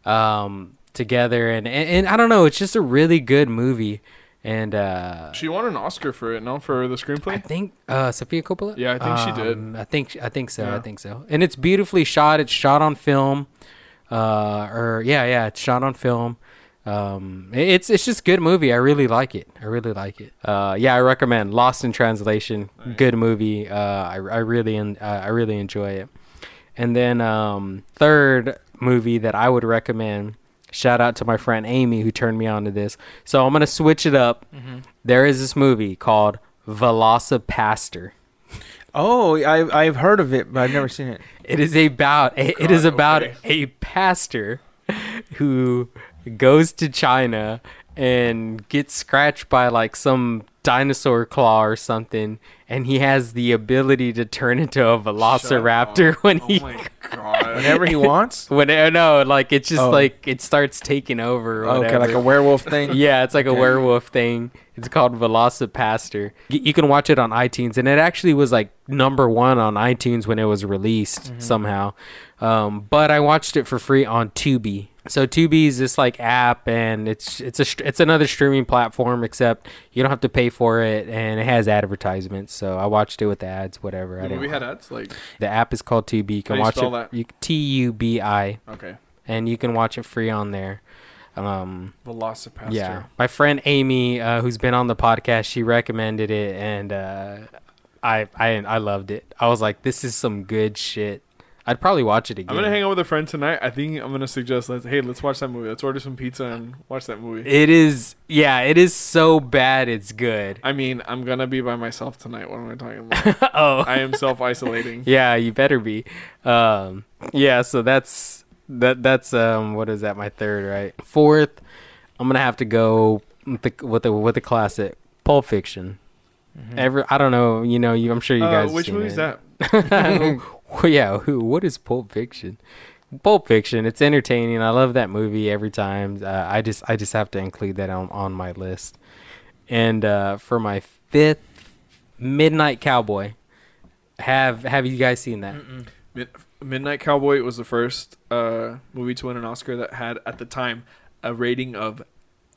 um together and, and and i don't know it's just a really good movie and uh She won an Oscar for it, no? For the screenplay. I think uh Sofia Coppola. Yeah, I think she did. Um, I think I think so. I think so. And it's beautifully shot. It's shot on film. Uh, or yeah, yeah, it's shot on film. Um, it's it's just good movie. I really like it. I really like it. Uh, yeah, I recommend Lost in Translation. Good movie. Uh, I I really en- uh, I really enjoy it. And then um, third movie that I would recommend. Shout out to my friend Amy who turned me on to this. So I'm gonna switch it up. Mm-hmm. There is this movie called VelociPastor. Oh, I I've heard of it, but I've never seen it. It is about it, it is about okay. a pastor who goes to China and gets scratched by like some dinosaur claw or something and he has the ability to turn into a velociraptor Shut when up. he Oh. Whenever he wants. When uh, no, like it's just Oh. like it starts taking over. Or okay, like a werewolf thing. yeah, it's like a werewolf thing. It's called VelociPastor. You can watch it on iTunes, and it actually was like number one on iTunes when it was released Mm-hmm. somehow. Um, but I watched it for free on Tubi. So Tubi is this like app, and it's it's a it's another streaming platform, except you don't have to pay for it, and it has advertisements. So I watched it with the ads, whatever. I didn't. movie had ads. Like the app is called Tubi. You can watch it. T U B I, okay, and you can watch it free on there. Um, VelociPastor. yeah, my friend Amy, uh, who's been on the podcast, she recommended it, and uh, I I I loved it. I was like, this is some good shit. I'd probably watch it again. I'm gonna hang out with a friend tonight. I think I'm gonna suggest, let's, hey, let's watch that movie. Let's order some pizza and watch that movie. It is, yeah, it is so bad, it's good. I mean, I'm gonna be by myself tonight. What am I talking about? oh, I am self isolating. yeah, you better be. Um, yeah, so that's that. That's um, what is that? My third, right? Fourth, I'm gonna have to go with the with the, with the classic Pulp Fiction. Every, I don't know, you know, you, I'm sure you Uh, guys. which movie is that? well, yeah, who? What is Pulp Fiction? Pulp Fiction. It's entertaining. I love that movie every time. Uh, I just, I just have to include that on on my list. And uh, for my fifth, Midnight Cowboy. Have Have you guys seen that? Mid- Midnight Cowboy was the first uh, movie to win an Oscar that had, at the time, a rating of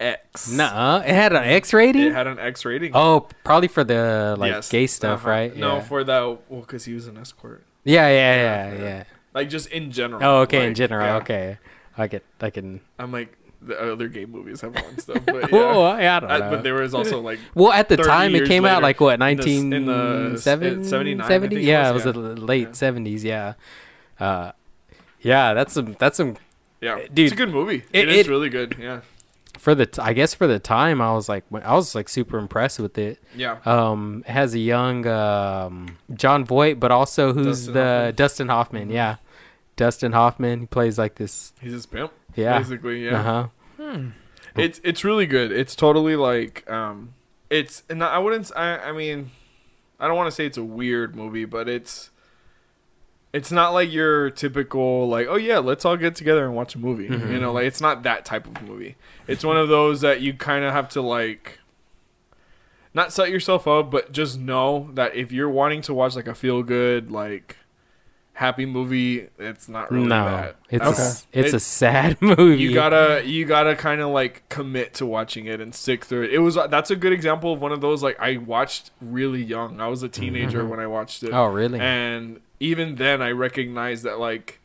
X. Nuh-uh. It had an X rating. It had an X rating. oh, probably for the like Yes. gay stuff, Uh-huh. right? No, Yeah. for that. Well, because he was an escort. Yeah, yeah, Yeah, yeah, yeah. yeah. Like just in general. Oh, okay. in general, yeah. okay. I get, I can. I'm like the other gay movies have won stuff, but Whoa, yeah. I don't I- know. but there was also like Well, at the time, it came out like what in the in the 1970, uh, 79, I 70? Yeah, it was, yeah. the late Yeah. 70s. Yeah, uh, yeah. That's some. That's some yeah, Dude, it's a good movie. it- it is it- really good. Yeah, for the. T- I guess for the time, I was like, I was like super impressed with it. yeah. Um, it has a young um, Jon Voight, but also who's Dustin the Hoffman. Dustin Hoffman? Yeah, Dustin Hoffman. He plays like this. He's his pimp. Yeah. basically. Yeah, Uh huh. Hmm. it's it's really good. It's totally like um, it's and I wouldn't. I I mean, I don't want to say it's a weird movie, but it's. It's not like your typical like oh yeah let's all get together and watch a movie Mhm. you know like it's not that type of movie it's one of those that you kind of have to like not set yourself up but just know that if you're wanting to watch like a feel good like happy movie it's not really no, that it's Um, a, it's it- a sad movie. you gotta you gotta kind of like commit to watching it and stick through it. It was that's a good example of one of those like I watched really young. I was a teenager Mhm. when I watched it, Oh, really? and even then I recognized that like,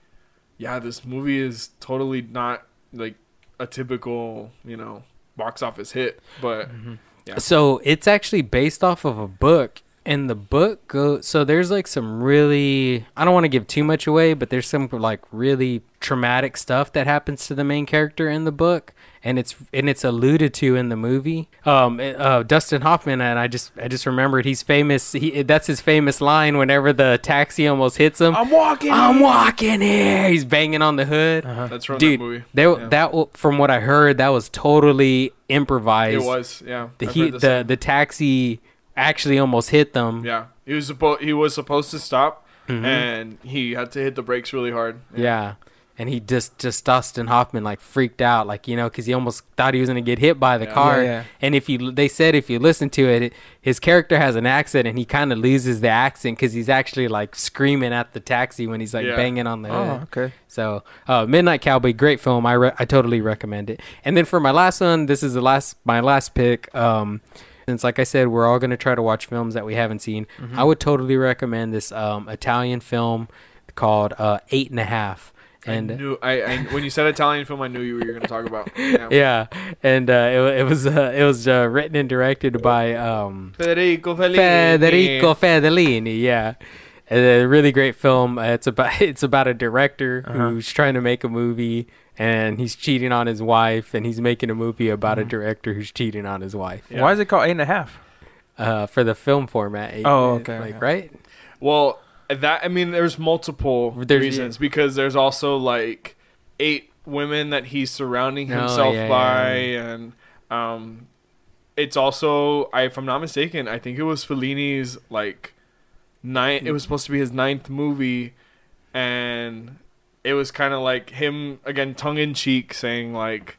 yeah, this movie is totally not like a typical you know box office hit, but mm-hmm. Yeah. So it's actually based off of a book, and the book go. So there's like some really. I don't want to give too much away, but there's some like really traumatic stuff that happens to the main character in the book, and it's and it's alluded to in the movie. Um, uh, Dustin Hoffman, and I just I just remembered he's famous. He that's his famous line whenever the taxi almost hits him. I'm walking. I'm in. walking here. He's banging on the hood. Uh-huh. that's from Dude, that movie. They, Yeah. that from what I heard, that was totally improvised. it was yeah. The I've he, heard the, same. the taxi actually almost hit them. yeah he was supposed he was supposed to stop Mhm. and he had to hit the brakes really hard. Yeah. And he just just Dustin Hoffman like freaked out, like you know, because he almost thought he was gonna get hit by the Yeah. car. Yeah, yeah. And if you, they said if you listen to it, it his character has an accent, and he kind of loses the accent because he's actually like screaming at the taxi when he's like Yeah. banging on the hood. Oh, okay. So, uh, Midnight Cowboy, great film. I re- I totally recommend it. And then for my last one, this is the last my last pick. Um, since like I said, we're all gonna try to watch films that we haven't seen. Mm-hmm. I would totally recommend this um, Italian film called uh, Eight and a Half. And I knew I, I when you said Italian film, I knew you were going to talk about. Yeah. yeah, and uh, it, it was uh, it was uh, written and directed by um, Federico Fellini. Federico Fedellini. Yeah, And a really great film. Uh, It's about it's about a director Uh-huh. who's trying to make a movie and he's cheating on his wife, and he's making a movie about a Mhm. director who's cheating on his wife. Yeah. Why is it called eight and a half? Uh, for the film format. eight Oh, okay, Like okay. right? Well, that I mean, there's multiple There's- reasons because there's also like eight women that he's surrounding Oh, himself yeah, by, yeah. and um, it's also, I, if I'm not mistaken, I think it was Fellini's like ninth. It was supposed to be his ninth movie, and it it was kind of like him again, tongue in cheek, saying like,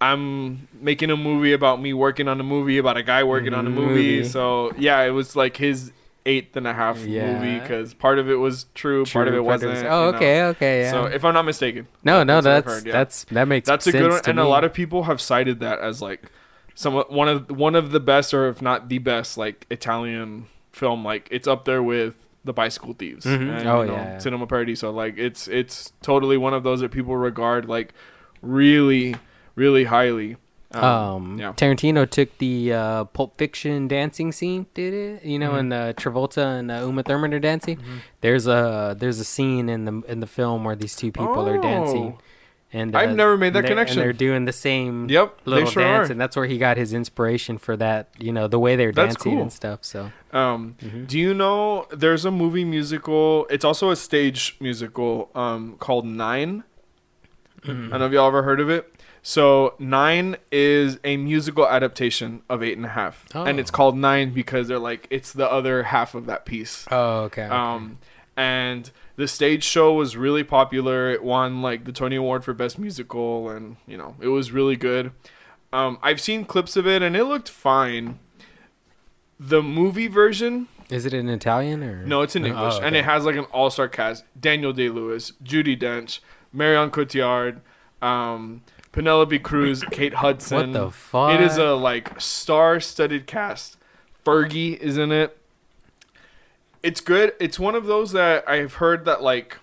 "I'm making a movie about me working on a movie about a guy working on a movie." Movie. So yeah, it was like his eighth and a half Yeah. movie because part of it was true, part of it True, wasn't. Oh, you know. okay, okay, yeah. So if I'm not mistaken, no, no, that's what I've that's heard, yeah. that's that makes that's a good one, and a lot of people have cited that as like some one of one of the best, or if not the best, like Italian film. Like it's up there with the Bicycle Thieves Mhm. and Oh, you know, yeah. Cinema Paradiso. Like it's it's totally one of those that people regard like really really highly. Um, yeah. Tarantino took the uh, Pulp Fiction dancing scene, did it? You know, Mm-hmm. when uh, Travolta and uh, Uma Thurman are dancing. There's a there's a scene in the in the film where these two people are dancing, Oh. and I've uh, never made that and they're- connection. They're doing the same Yep, little sure dance, are. and that's where he got his inspiration for that. You know, the way they're That's dancing cool. and stuff. So Um, Mhm. Do you know there's a movie musical? It's also a stage musical um, called Nine. I don't know if y'all ever heard of it. So Nine is a musical adaptation of Eight and a Half, and it's Oh. called Nine because they're like it's the other half of that piece. oh okay, Um, and the stage show was really popular. It won like the Tony Award for Best Musical, and you know it was really good. Um, I've seen clips of it, and it looked fine. The movie version, is it in Italian or no, it's in Oh, English, and okay. it has like an all-star cast: Daniel Day Lewis, Judi Dench, Marion Cotillard, um, Penelope Cruz, Kate Hudson. What the fuck? It is a like star-studded cast. Fergie is in it. It's good. It's one of those that I've heard that like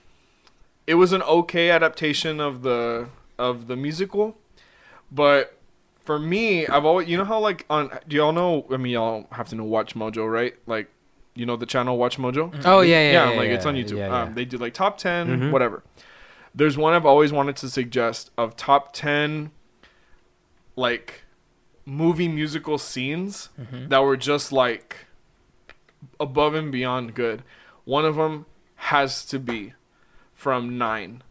it was an okay adaptation of the of the musical, but for me, I've always you know how like on do y'all know? I mean, y'all have to know Watch Mojo, right? Like you know the channel Watch Mojo. Oh yeah, yeah, yeah, yeah, like it's on YouTube. yeah, Um, they do like top 10 Mhm. whatever. There's one I've always wanted to suggest of top ten, like movie musical scenes Mm-hmm. that were just like above and beyond good. One of them has to be from Nine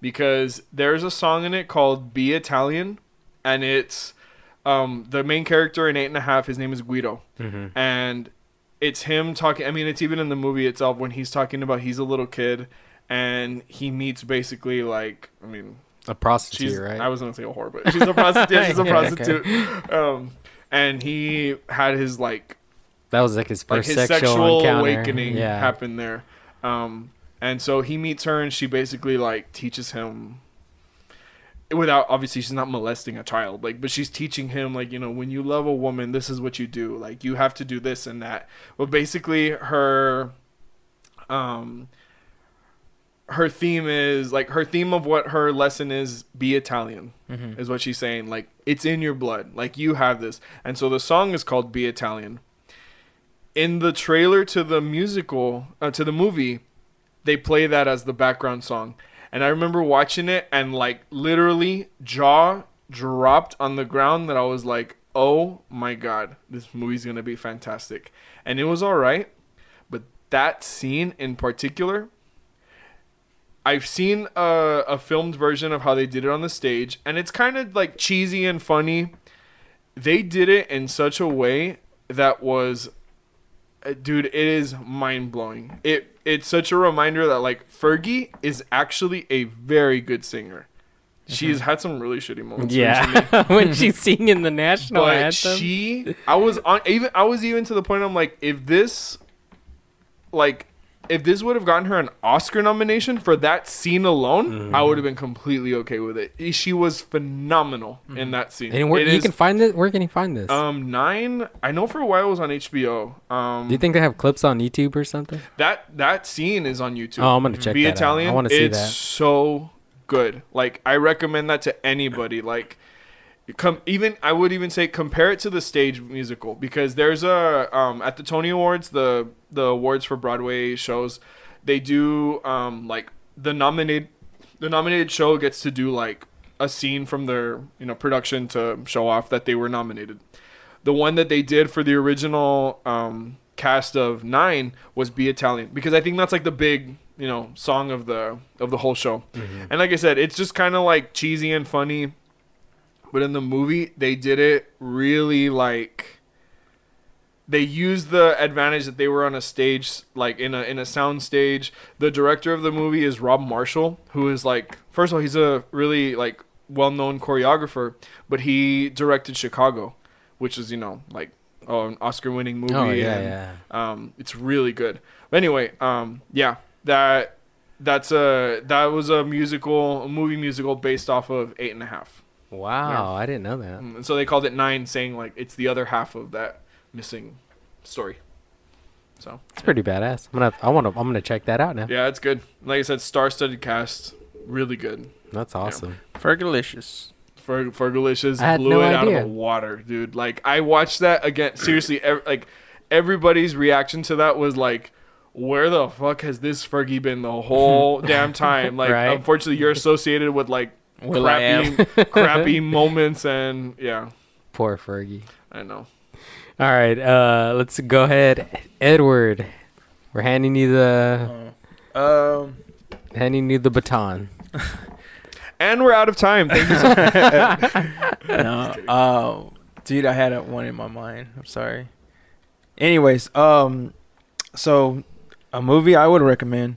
because there's a song in it called "Be Italian," and it's um, the main character in Eight and a Half. His name is Guido, Mhm. and it's him talking. I mean, it's even in the movie itself when he's talking about he's a little kid and he meets basically like I mean a prostitute, right? I was gonna say a whore, but she's a prostitute. she's a Yeah, okay. prostitute. Um, and he had his like that was like his like first his sexual, sexual awakening yeah. happened there. Um, and so he meets her, and she basically like teaches him. Without obviously, she's not molesting a child, like, but she's teaching him like you know when you love a woman, this is what you do. Like you have to do this and that. But basically, her, um, her theme is like her theme of what her lesson is: be Italian Mhm. is what she's saying. Like it's in your blood. Like you have this. And so the song is called "Be Italian." In the trailer to the musical, uh, to the movie, they play that as the background song. And I remember watching it and like literally jaw dropped on the ground that I was like, "Oh my god, this movie's going to be fantastic." And it was all right, but that scene in particular I've seen a, a filmed version of how they did it on the stage, and it's kind of like cheesy and funny. They did it in such a way that was, uh, dude, it is mind blowing. It it's such a reminder that like Fergie is actually a very good singer. She's had some really shitty moments. Yeah, when she's singing the national but anthem. she, I was on even. I was even to the point. I'm like, if this, like, if this would have gotten her an Oscar nomination for that scene alone, I would have been completely okay with it. She was phenomenal in that scene. and where It you is, can find it? Where can you find this? um nine. I know for a while it was on HBO. Um, Do you think they have clips on YouTube or something? that that scene is on YouTube. Oh, I'm gonna check Be that Italian. out. I want to see it's that. so good. Like I recommend that to anybody. Like come even I would even say compare it to the stage musical because there's a um at the Tony Awards the the awards for Broadway shows they do um like the nominated the nominated show gets to do like a scene from their you know production to show off that they were nominated. The one that they did for the original um, cast of Nine was "Be Italian" because I think that's like the big you know song of the of the whole show. And like I said, it's just kind of like cheesy and funny, but in the movie they did it really like they used the advantage that they were on a stage like in a in a sound stage. The director of the movie is rob marshall who is like first of all he's a really like well-known choreographer but he directed chicago which is you know like oh, an oscar winning movie Oh yeah, and, yeah. um it's really good. But anyway um yeah that that's a that was a musical a movie musical based off of eight and a half Wow, I didn't know that. Mm, and so they called it nine saying like it's the other half of that missing story so It's pretty badass. I'm gonna, I want to, I'm gonna check that out now. yeah it's good like i said star-studded cast really good That's awesome. Fergalicious. Fer- Fergalicious I had blew no it out of the water dude like i watched that again seriously ev- like everybody's reaction to that was like where the fuck has this Fergie been the whole damn time? Like, Right. unfortunately, you're associated with like Will I am. crappy, crappy moments, and yeah, Poor Fergie. I know. All right, uh, let's go ahead, Edward. We're handing you the, Um, handing you the baton. And we're out of time. Thank you. So- much. no, uh, dude, I had one in my mind. I'm sorry. Anyways, um, so a movie I would recommend.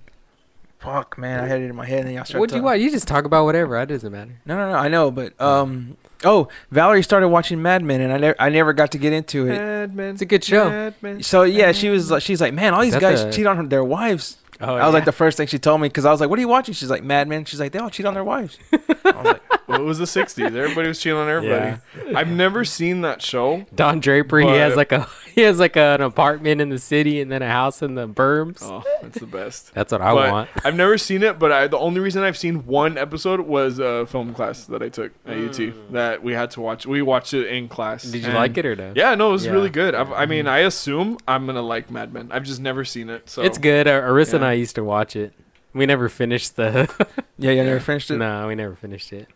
Fuck, man, I had it in my head, and y'all started. What do you to- want? You just talk about whatever. That doesn't matter. No, no, no. I know, but um, oh, Valerie started watching Mad Men, and I never, I never got to get into it. Mad Men, It's a good show. Mad Men. So yeah, she was, like, she's like, man, all these That's guys a- cheat on their wives. Oh, I was like the first thing she told me because I was like, what are you watching? She's like, Mad Men. She's like, they all cheat on their wives. I was like, Well, it was the '60s. Everybody was cheating on everybody. I've never seen that show. Don Draper. he has like a, he has like an apartment in the city and then a house in the berms. Oh, that's the best. That's what I But want. I've never seen it, but I, the only reason I've seen one episode was a film class that I took at UT that we had to watch. We watched it in class. Did you like it or no? Yeah, no, it was Yeah. really good. I've, I mean, I assume I'm gonna like Mad Men. I've just never seen it, so It's good. Uh, Arissa and Yeah. I used to watch it. We never finished the. yeah, yeah, never finished it. no, we never finished it.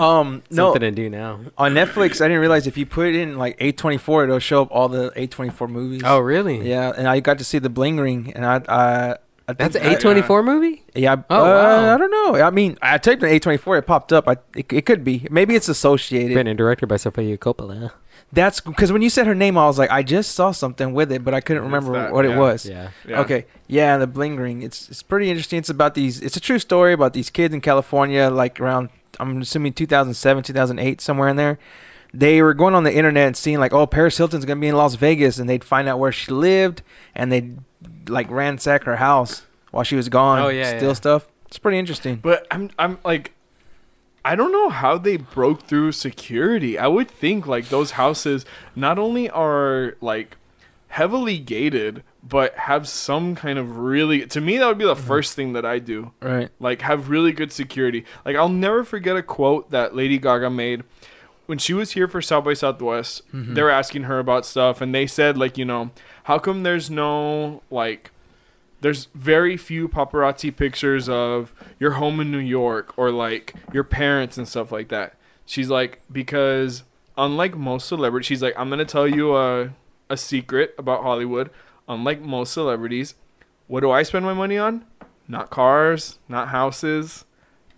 Um, no, Something to do now. on Netflix, I didn't realize if you put in like A24, it'll show up all the A24 movies. Oh, really? yeah, and I got to see the Bling Ring, and I, I, I That's think an I- A twenty four movie. Yeah. Oh, uh, wow. I don't know. I mean, I typed in A24, it popped up. I, it, it could be. Maybe it's associated. Written and directed by Sofia Coppola. That's because when you said her name, I was like, I just saw something with it, but I couldn't remember that, what yeah. it was. Yeah. Yeah. Okay. Yeah, the bling ring. It's it's pretty interesting. It's about these. It's a true story about these kids in California, like around I'm assuming 2007, 2008, somewhere in there. They were going on the internet and seeing like, oh, Paris Hilton's gonna be in Las Vegas, and they'd find out where she lived, and they'd like ransack her house while she was gone. Oh, yeah, steal yeah. stuff. It's pretty interesting. But I'm I'm like I don't know how they broke through security. I would think like those houses not only are like heavily gated but have some kind of really to me that would be the mm-hmm. first thing that I do. Right. Like have really good security. Like I'll never forget a quote that Lady Gaga made when she was here for South by Southwest. Mm-hmm. They were asking her about stuff and they said like, you know, how come there's no like there's very few paparazzi pictures of your home in New York or like your parents and stuff like that. She's like because unlike most celebrities, she's like I'm going to tell you a a secret about Hollywood. Unlike most celebrities, what do I spend my money on? Not cars, not houses.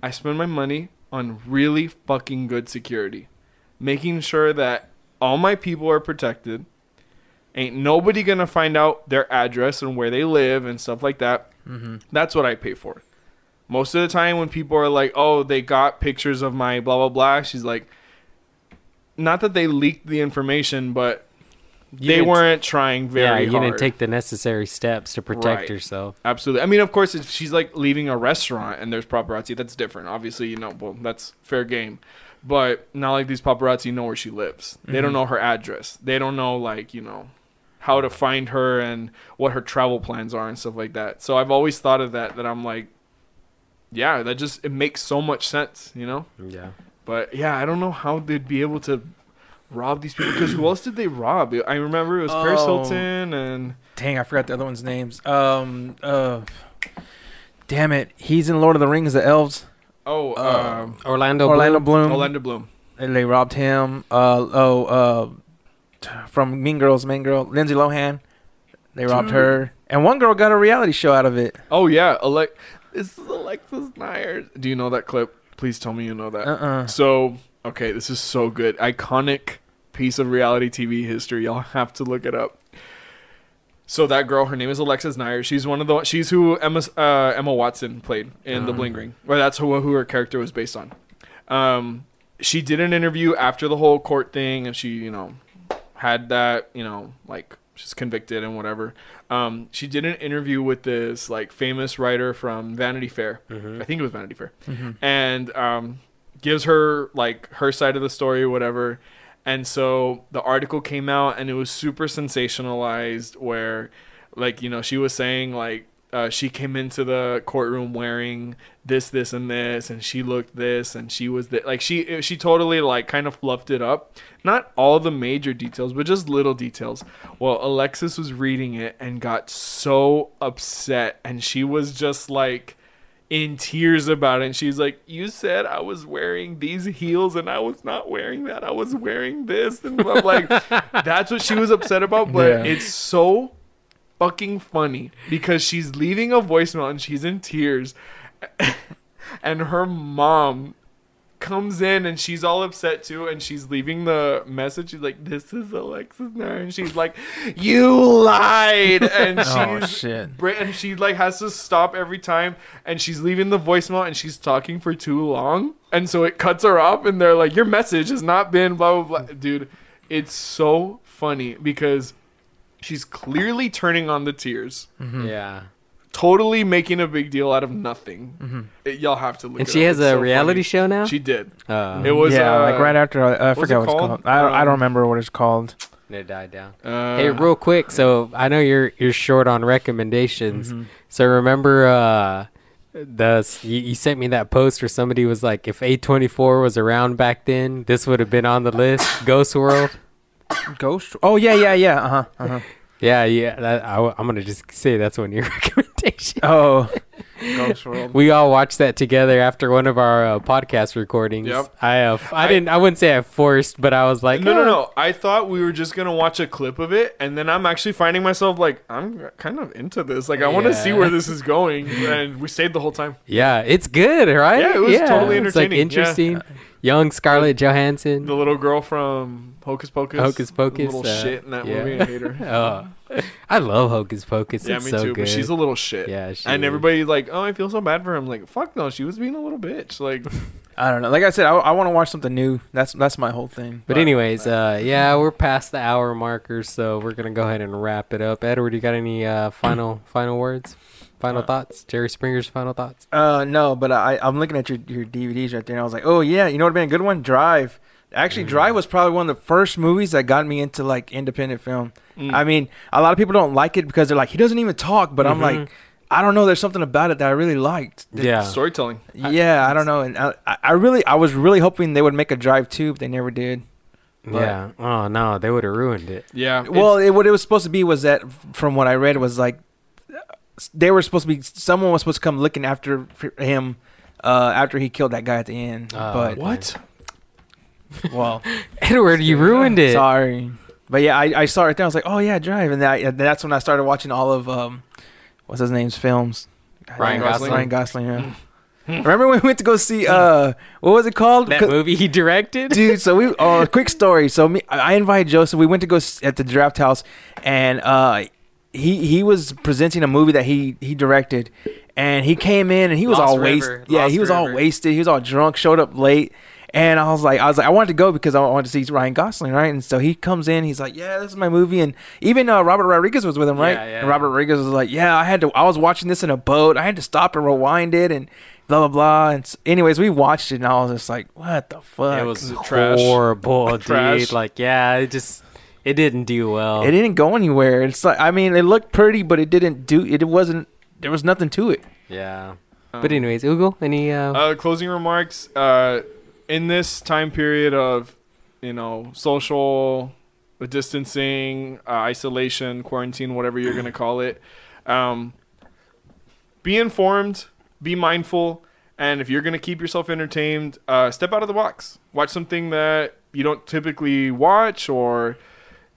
I spend my money on really fucking good security. Making sure that all my people are protected. Ain't nobody gonna find out their address and where they live and stuff like that. Mm-hmm. That's what I pay for. Most of the time, when people are like, "Oh, they got pictures of my blah blah blah," she's like, "Not that they leaked the information, but You they weren't trying very yeah, you hard." didn't take the necessary steps to protect Right. yourself. Absolutely. I mean, of course, if she's like leaving a restaurant and there's paparazzi, that's different. Obviously, you know, well, that's fair game. But not like these paparazzi know where she lives. They don't Mhm. know her address. They don't know like you know how to find her and what her travel plans are and stuff like that. So I've always thought of that. That I'm like, yeah, that just it makes so much sense, you know. Yeah. But yeah, I don't know how they'd be able to rob these people because who else did they rob? I remember it was Paris Oh. Hilton and Dang, I forgot the other one's names. Um. Uh. Damn it, he's in Lord of the Rings. The elves. oh, Uh, um, Orlando. Orlando Bloom. Bloom. Orlando Bloom. And they robbed him. Uh oh. Uh, from Mean Girls, Mean Girl, Lindsay Lohan. They robbed Dude. her, and one girl got a reality show out of it. Oh yeah, Alec. This is Alexis Neiers. Do you know that clip? Please tell me you know that. Uh uh So okay, this is so good. Iconic piece of reality TV history. Y'all have to look it up. So that girl, her name is Alexis Nyer. She's one of the she's who Emma uh, Emma Watson played in The Oh. Bling Ring. Well, that's who who her character was based on. Um, she did an interview after the whole court thing, and she you know had that you know like she's convicted and whatever. Um, she did an interview with this like famous writer from Vanity Fair. I think it was Vanity Fair, and um, gives her like her side of the story or whatever. And so the article came out and it was super sensationalized where like you know she was saying like uh, she came into the courtroom wearing this this and this and she looked this and she was that like she she totally like kind of fluffed it up. Not all the major details but just little details. Well alexis was reading it and got so upset and she was just like in tears about it. And she's like, You said I was wearing these heels and I was not wearing that. I was wearing this. And I'm like, That's what she was upset about. But Yeah. it's so fucking funny because she's leaving a voicemail and she's in tears. and her mom comes in and she's all upset too and she's leaving the message she's like this is alexis Nair. and she's like you lied and oh, she's Oh, shit. Brit- and she like has to stop every time and she's leaving the voicemail and she's talking for too long and so it cuts her off and they're like your message has not been blah blah blah dude it's so funny because she's clearly turning on the tears mm-hmm. Yeah. Totally making a big deal out of nothing It- y'all have to look And it she up. has It's a so reality funny. show now. she did uh, it was yeah, uh, like right after I, I what's forget it what it's called? called. I don't, I Um, don't remember what it's called. it died down. uh, hey, real quick. So I know you're you're short on recommendations. Mm-hmm. So remember, uh, the you, you sent me that post where somebody was like, if A24 was around back then, this would have been on the list. Ghost World. Ghost. Oh yeah, yeah, yeah. Uh huh. Uh-huh. Yeah, yeah. That, I, am gonna just say that's one of your recommendations. Oh, Ghost World. We all watched that together after one of our uh, podcast recordings. Yep. I uh, I I- didn't. I wouldn't say I forced, but I was like, no, no, "Oh." no. I thought we were just gonna watch a clip of it, and then I'm actually finding myself like I'm kind of into this. Like I want to see where this is going, and we stayed the whole time. Yeah, it's good, right? Yeah, it was totally It's like entertaining, yeah. Interesting. Young Scarlett Johansson. The little girl from Hocus Pocus. Hocus Pocus, Little uh, shit in that yeah. movie. I hate her. Oh, I love Hocus Pocus. yeah, it's me so too. good. But she's a little shit. Yeah, she and is. everybody's like, "Oh, I feel so bad for him." Like, fuck no, she was being a little bitch. Like, I don't know. Like I said, I, I want to watch something new. That's that's my whole thing. But anyways, uh, yeah, we're past the hour marker, so we're gonna go ahead and wrap it up. Edward, you got any uh, final final words, final Uh, thoughts? Jerry Springer's final thoughts. Uh, no, but I I'm looking at your your DVDs right there, and I was like, oh yeah, you know what would been a good one? Drive. Actually, Mm. Drive was probably one of the first movies that got me into like independent film. mm. I mean, a lot of people don't like it because they're like, he doesn't even talk. But I'm Mhm. like, I don't know. There's something about it that I really liked. Yeah, storytelling. Yeah, I don't know. And I, I- I really, I was really hoping they would make a Drive two, but they never did. yeah. Oh no, they would have ruined it. Yeah. Well, it, what it was supposed to be was that, from what I read, was like they were supposed to be someone was supposed to come looking after him uh, after he killed that guy at the end. Oh, but what? well, Edward, you ruined it. sorry. But yeah, I, I saw it there. I was like, oh yeah, Drive, and that, and that's when I started watching all of um, what's his name's films. Ryan Gosling? Ryan Gosling. Yeah. Remember when we went to go see uh, what was it called? That 'Cause- movie he directed. dude. So we, oh, quick story. So me, I invited Joseph. We went to go s- at the Drafthouse, and uh, he he was presenting a movie that he he directed, and he came in and he was Lost all wasted. Yeah, Lost he was all wasted. He was all drunk. Showed up late. And I was like, I was like, I wanted to go because I wanted to see Ryan Gosling, right? And so he comes in, he's like, yeah, this is my movie, and even uh, Robert Rodriguez was with him, right? Yeah, yeah. And Robert Rodriguez was like, yeah, I had to, I was watching this in a boat, I had to stop and rewind it, and blah blah blah. And s- anyways, we watched it, and I was just like, what the fuck? It was trash. horrible, dude. Trash. Like, yeah, it just it didn't do well. It didn't go anywhere. It's like I mean, it looked pretty, but it didn't do. It wasn't. There was nothing to it. yeah. Um, But anyways, Ugo, any uh, Uh, closing remarks. Uh, in this time period of, you know, social distancing, uh, isolation, quarantine, whatever you're gonna call it, um, be informed, be mindful, and if you're gonna keep yourself entertained, uh, step out of the box. Watch something that you don't typically watch, or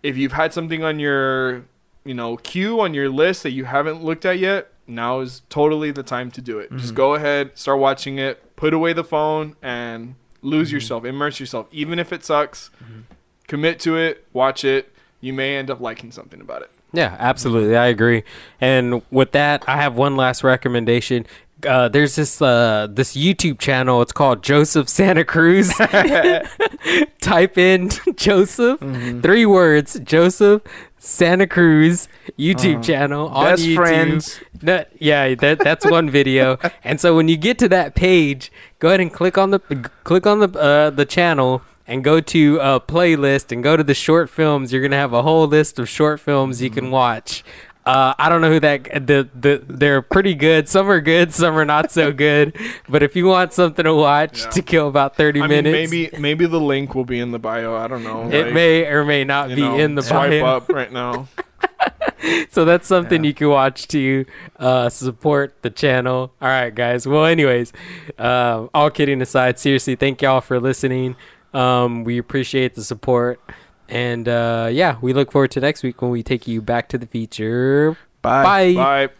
if you've had something on your, you know, queue on your list that you haven't looked at yet, now is totally the time to do it. Just Mhm. go ahead, start watching it, put away the phone, and lose yourself, immerse yourself. Even if it sucks, commit to it, watch it. You may end up liking something about it. Yeah, absolutely. I agree. And with that, I have one last recommendation. Uh, there's this uh, this YouTube channel. It's called Joseph Santa Cruz. Type in Joseph, Mm-hmm. three words, Joseph Santa Cruz YouTube channel on Best YouTube. friends. No, yeah, that that's one video. and so when you get to that page, go ahead and click on the click on the uh, the channel and go to a playlist and go to the short films. You're gonna have a whole list of short films you Mm-hmm. can watch. Uh, I don't know who that the the they're pretty good. Some are good, some are not so good. But if you want something to watch Yeah. to kill about thirty I mean, minutes, maybe maybe the link will be in the bio. I don't know. it like, may or may not be know, in the swipe bio. up right now. so that's something Yeah. you can watch to uh, support the channel. All right, guys. Well, anyways, uh, all kidding aside, seriously, thank y'all for listening. Um, we appreciate the support, and uh, yeah, we look forward to next week when we take you back to the feature. Bye. Bye. Bye.